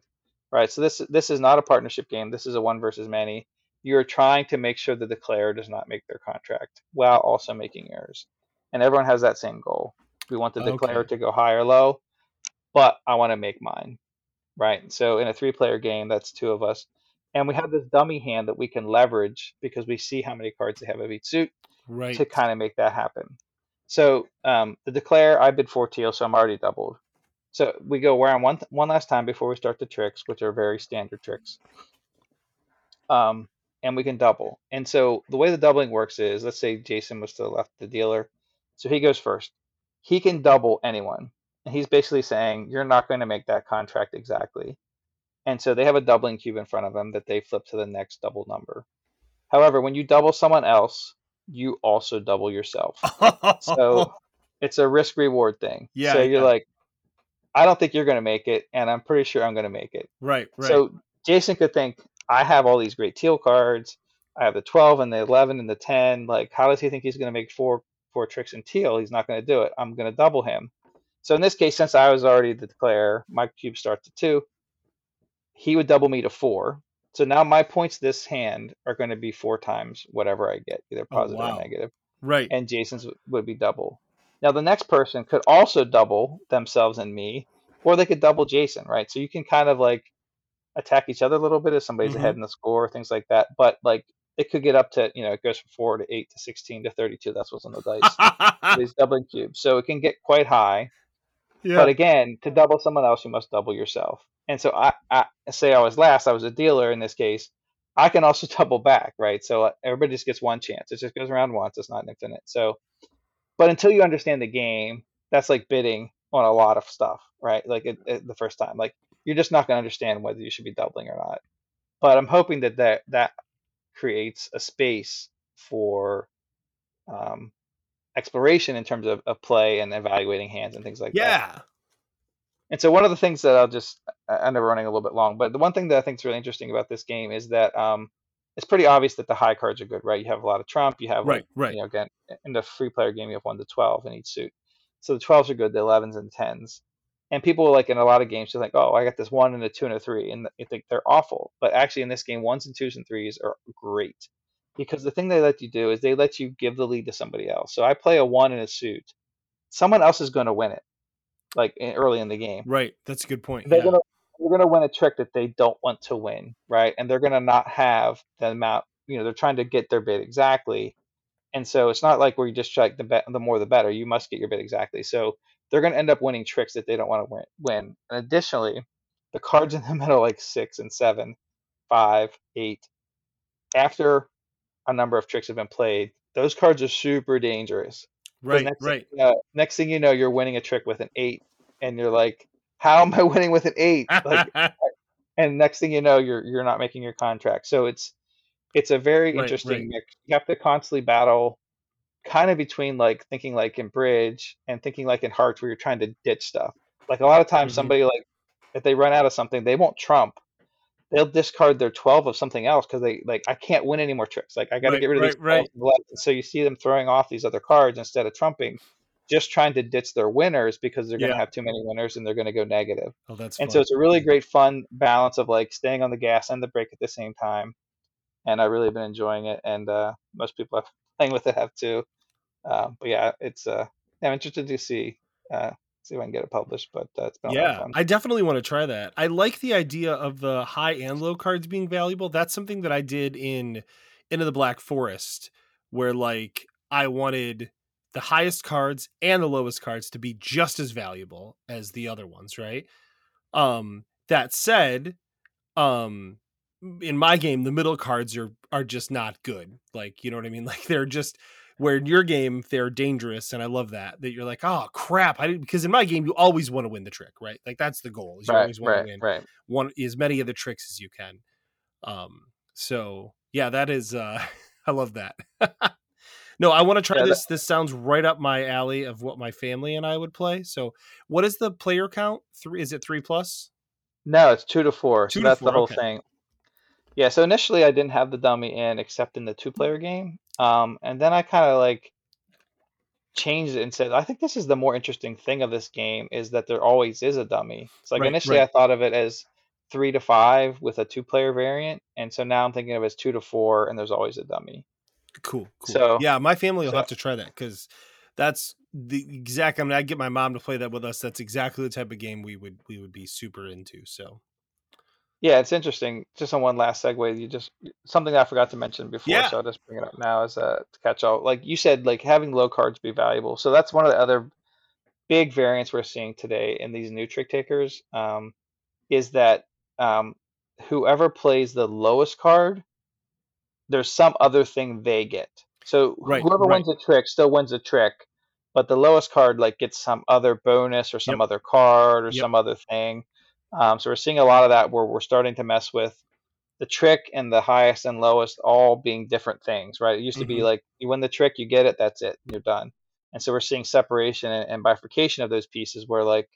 Right. So this this is not a partnership game. This is a one versus many. You're trying to make sure the declarer does not make their contract while also making yours. And everyone has that same goal. We want the declarer to go high or low, but I want to make mine. Right. So in a three player game, that's two of us. And we have this dummy hand that we can leverage because we see how many cards they have of each suit Right. to kind of make that happen. So um, the declare, I bid four teal, so I'm already doubled. So we go around one one last time before we start the tricks, which are very standard tricks. Um, and we can double. And so the way the doubling works is, let's say Jason was to the left, the dealer, so he goes first. He can double anyone, and he's basically saying you're not going to make that contract exactly. And so they have a doubling cube in front of them that they flip to the next double number. However, when you double someone else, you also double yourself. So it's a risk reward thing. Yeah, So you're yeah. like, I don't think you're going to make it, and I'm pretty sure I'm going to make it. right. Right. So Jason could think, I have all these great teal cards. I have the 12 and the 11 and the 10. Like, how does he think he's going to make four four tricks in teal? He's not going to do it. I'm going to double him. So in this case, since I was already the declare, my cube starts at two. He would double me to four. So now my points this hand are going to be four times whatever I get, either Oh, positive wow. or negative right. and Jason's would be double. Now the next person could also double themselves and me, or they could double Jason, right? So you can kind of like attack each other a little bit if somebody's Mhm. ahead in the score, things like that. But like it could get up to you know it goes from four to eight to sixteen to thirty-two. That's what's on the dice. These doubling cubes, so it can get quite high. yeah. But again, to double someone else, you must double yourself. And so I, I say I was last, I was a dealer in this case. I can also double back, right? So uh, everybody just gets one chance. It just goes around once. It's not infinite. So, but until you understand the game, that's like bidding on a lot of stuff, right? Like it, it, the first time, like you're just not going to understand whether you should be doubling or not. But I'm hoping that that, that creates a space for um, exploration in terms of, of play and evaluating hands and things like that. yeah. and so one of the things that I'll just I I know we're running a little bit long, but the one thing that I think is really interesting about this game is that um, it's pretty obvious that the high cards are good, right? You have a lot of trump, you have Right, like right. you know again in the free player game you have one to twelve in each suit, so the twelves are good, the elevens and tens, and people like in a lot of games just like oh I got this one and a two and a three, and you think they're awful, but actually in this game ones and twos and threes are great because the thing they let you do is they let you give the lead to somebody else. So I play a one in a suit, someone else is going to win it, like in, early in the game Right. That's a good point. they're Yeah. gonna they're gonna win a trick that they don't want to win, right? And they're gonna not have the amount, you know, they're trying to get their bid exactly. And so it's not like where you just strike the bet, the more the better. You must get your bid exactly. So they're gonna end up winning tricks that they don't want to win. Win. And additionally, the cards in the middle, like six and seven, five, eight, after a number of tricks have been played, those cards are super dangerous. Right. next Right. Thing, you know, next thing you know, you're winning a trick with an eight, and you're like, "How am I winning with an eight? Like, and next thing you know, you're you're not making your contract. So it's it's a very Right, interesting right. mix. You have to constantly battle, kind of between like thinking like in bridge and thinking like in hearts, where you're trying to ditch stuff. Like a lot of times, Mhm. somebody like if they run out of something, they won't trump. They'll discard their twelve of something else because they like I can't win any more tricks. Like I got to Right, get rid of right, these right. left. So you see them throwing off these other cards instead of trumping, just trying to ditch their winners because they're going to have too many winners and they're going to go negative. oh, that's And fun. so it's a really great fun balance of like staying on the gas and the brake at the same time. And I really been enjoying it, and uh, most people are playing with it have too. Um, but yeah, it's uh, I'm interested to see uh, see if I can get it published. But uh, it's been a lot of yeah, fun. I definitely want to try that. I like the idea of the high and low cards being valuable. That's something that I did in Into the Black Forest, where like I wanted the highest cards and the lowest cards to be just as valuable as the other ones, right? Um, that said, um, in my game, the middle cards are are just not good. Like, you know what I mean? Like they're just where in your game they're dangerous, and I love that. That you're like, oh crap, I didn't because in my game you always want to win the trick, right? Like that's the goal. Is you right, always want right, to win right. one as many of the tricks as you can. Um, so yeah, that is uh I love that. no, I want to try Yeah, that- this. This sounds right up my alley of what my family and I would play. So what is the player count? Three is it three plus? No, it's two to four. Two so to that's four, the whole okay. thing. Yeah. So initially, I didn't have the dummy in except in the two player game, um, and then I kind of like changed it and said, I think this is the more interesting thing of this game is that there always is a dummy. It's like Right, initially right. I thought of it as three to five with a two player variant, and so now I'm thinking of it as two to four, and there's always a dummy. Cool, cool. So- yeah, my family will so- have to try that because that's the exact. I mean, I get my mom to play that with us. That's exactly the type of game we would we would be super into. So Yeah, it's interesting. Just on one last segue, you just something I forgot to mention before, Yeah. so I'll just bring it up now as a to catch all. Like you said, like having low cards be valuable. So that's one of the other big variants we're seeing today in these new trick takers. Um, is that um, whoever plays the lowest card, there's some other thing they get. So Right, whoever right. wins a trick still wins a trick, but the lowest card like gets some other bonus or some Yep. other card or Yep. some other thing. Um, so we're seeing a lot of that where we're starting to mess with the trick and the highest and lowest all being different things, right? It used to be Mhm. like you win the trick, you get it, that's it, you're done. And so we're seeing separation and, and bifurcation of those pieces where like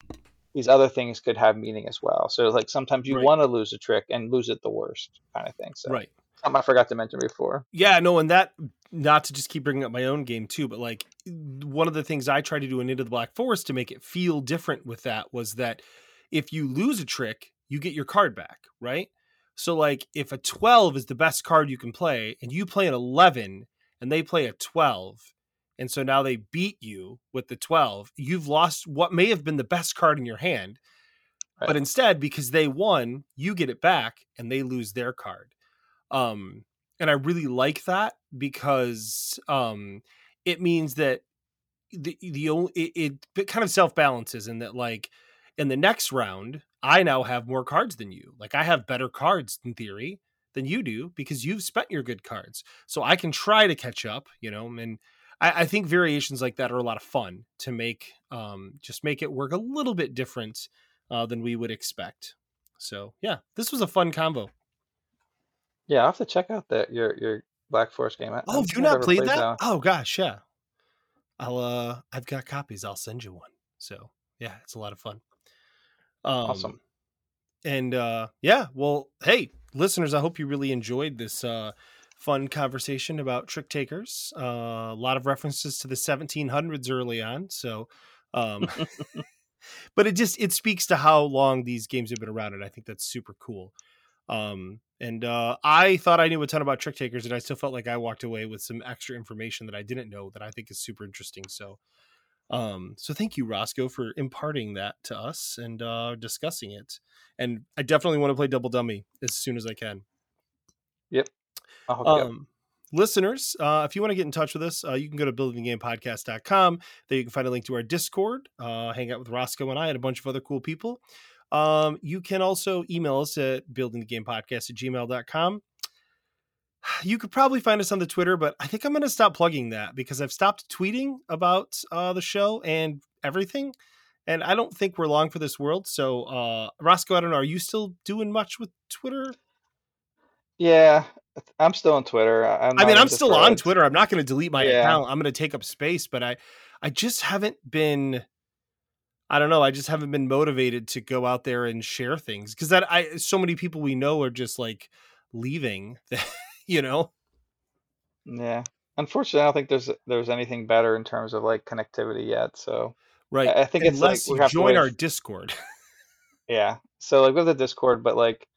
these other things could have meaning as well. So like sometimes you Right. want to lose a trick and lose it the worst kind of thing. So right. something I forgot to mention before. Yeah, no, and that not to just keep bringing up my own game too, but like one of the things I tried to do in Into the Black Forest to make it feel different with that was that if you lose a trick, you get your card back, right? So like if a 12 is the best card you can play and you play an 11 and they play a 12 and so now they beat you with the 12, you've lost what may have been the best card in your hand. But instead because they won, you get it back and they lose their card. Um and I really like that because um it means that the the only it, it, it kind of self balances in that like in the next round I now have more cards than you. Like I have better cards in theory than you do because you've spent your good cards. So I can try to catch up, you know, and I, I think variations like that are a lot of fun to make um just make it work a little bit different uh, than we would expect. So yeah, this was a fun combo. Yeah, I'll have to check out that your your Black Forest game. I, I Oh, you not played that? one. Oh gosh, yeah. I'll uh I've got copies. I'll send you one. So yeah, it's a lot of fun. Um, Awesome. And uh, yeah, well, hey, listeners, I hope you really enjoyed this uh, fun conversation about trick takers. Uh, a lot of references to the 1700s early on, so. Um, but it just it speaks to how long these games have been around, and I think that's super cool. Um, and uh, I thought I knew a ton about trick takers, and I still felt like I walked away with some extra information that I didn't know that I think is super interesting. So, um, so thank you, Rosco, for imparting that to us and uh, discussing it. And I definitely want to play Double Dummy as soon as I can. I'll hook you up. Um, listeners, uh, if you want to get in touch with us, uh, you can go to buildingthegamepodcast.com. There you can find a link to our Discord, uh, hang out with Rosco and I and a bunch of other cool people. Um, you can also email us at buildingthegamepodcast at gmail.com. You could probably find us on the Twitter, but I think I'm going to stop plugging that because I've stopped tweeting about uh, the show and everything. And I don't think we're long for this world. So, uh, Rosco, I don't know. Are you still doing much with Twitter? Yeah, I'm still on Twitter. I- I'm I mean, I'm still on. Twitter. I'm not going to delete my Yeah. account. I'm going to take up space, but I, I just haven't been. I don't know. I just haven't been motivated to go out there and share things because that I so many people we know are just like leaving. you know, Yeah. Unfortunately, I don't think there's there's anything better in terms of like connectivity yet. So right? I think it's like Unless we have to join wait our Discord. yeah. So like with the Discord, but like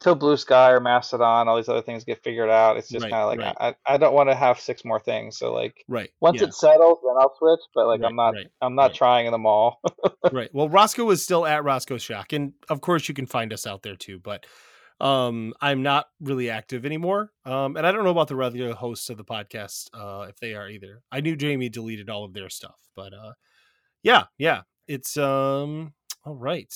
till Bluesky or Mastodon, all these other things get figured out, it's just Right, kind of like right. I, I don't want to have six more things. So like right. once yeah, it settles, then I'll switch. But like right, I'm not I'm not trying them all. right. Well, Rosco is still at Rosco Schock, and of course you can find us out there too. But um, I'm not really active anymore, um, and I don't know about the regular hosts of the podcast uh, if they are either. I knew Jamie deleted all of their stuff, but uh, yeah, yeah, it's um, all right.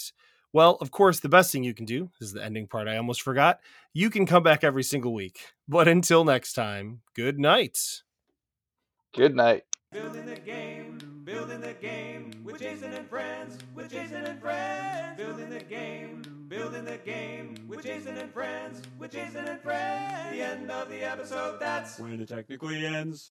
Well, of course, the best thing you can do is the ending part. I almost forgot. You can come back every single week, but until next time, good night. Good night. Building the game, with Jason and friends, with Jason and friends. Building the game, building the game, with Jason and friends, with Jason and friends. The end of the episode, that's When it technically ends.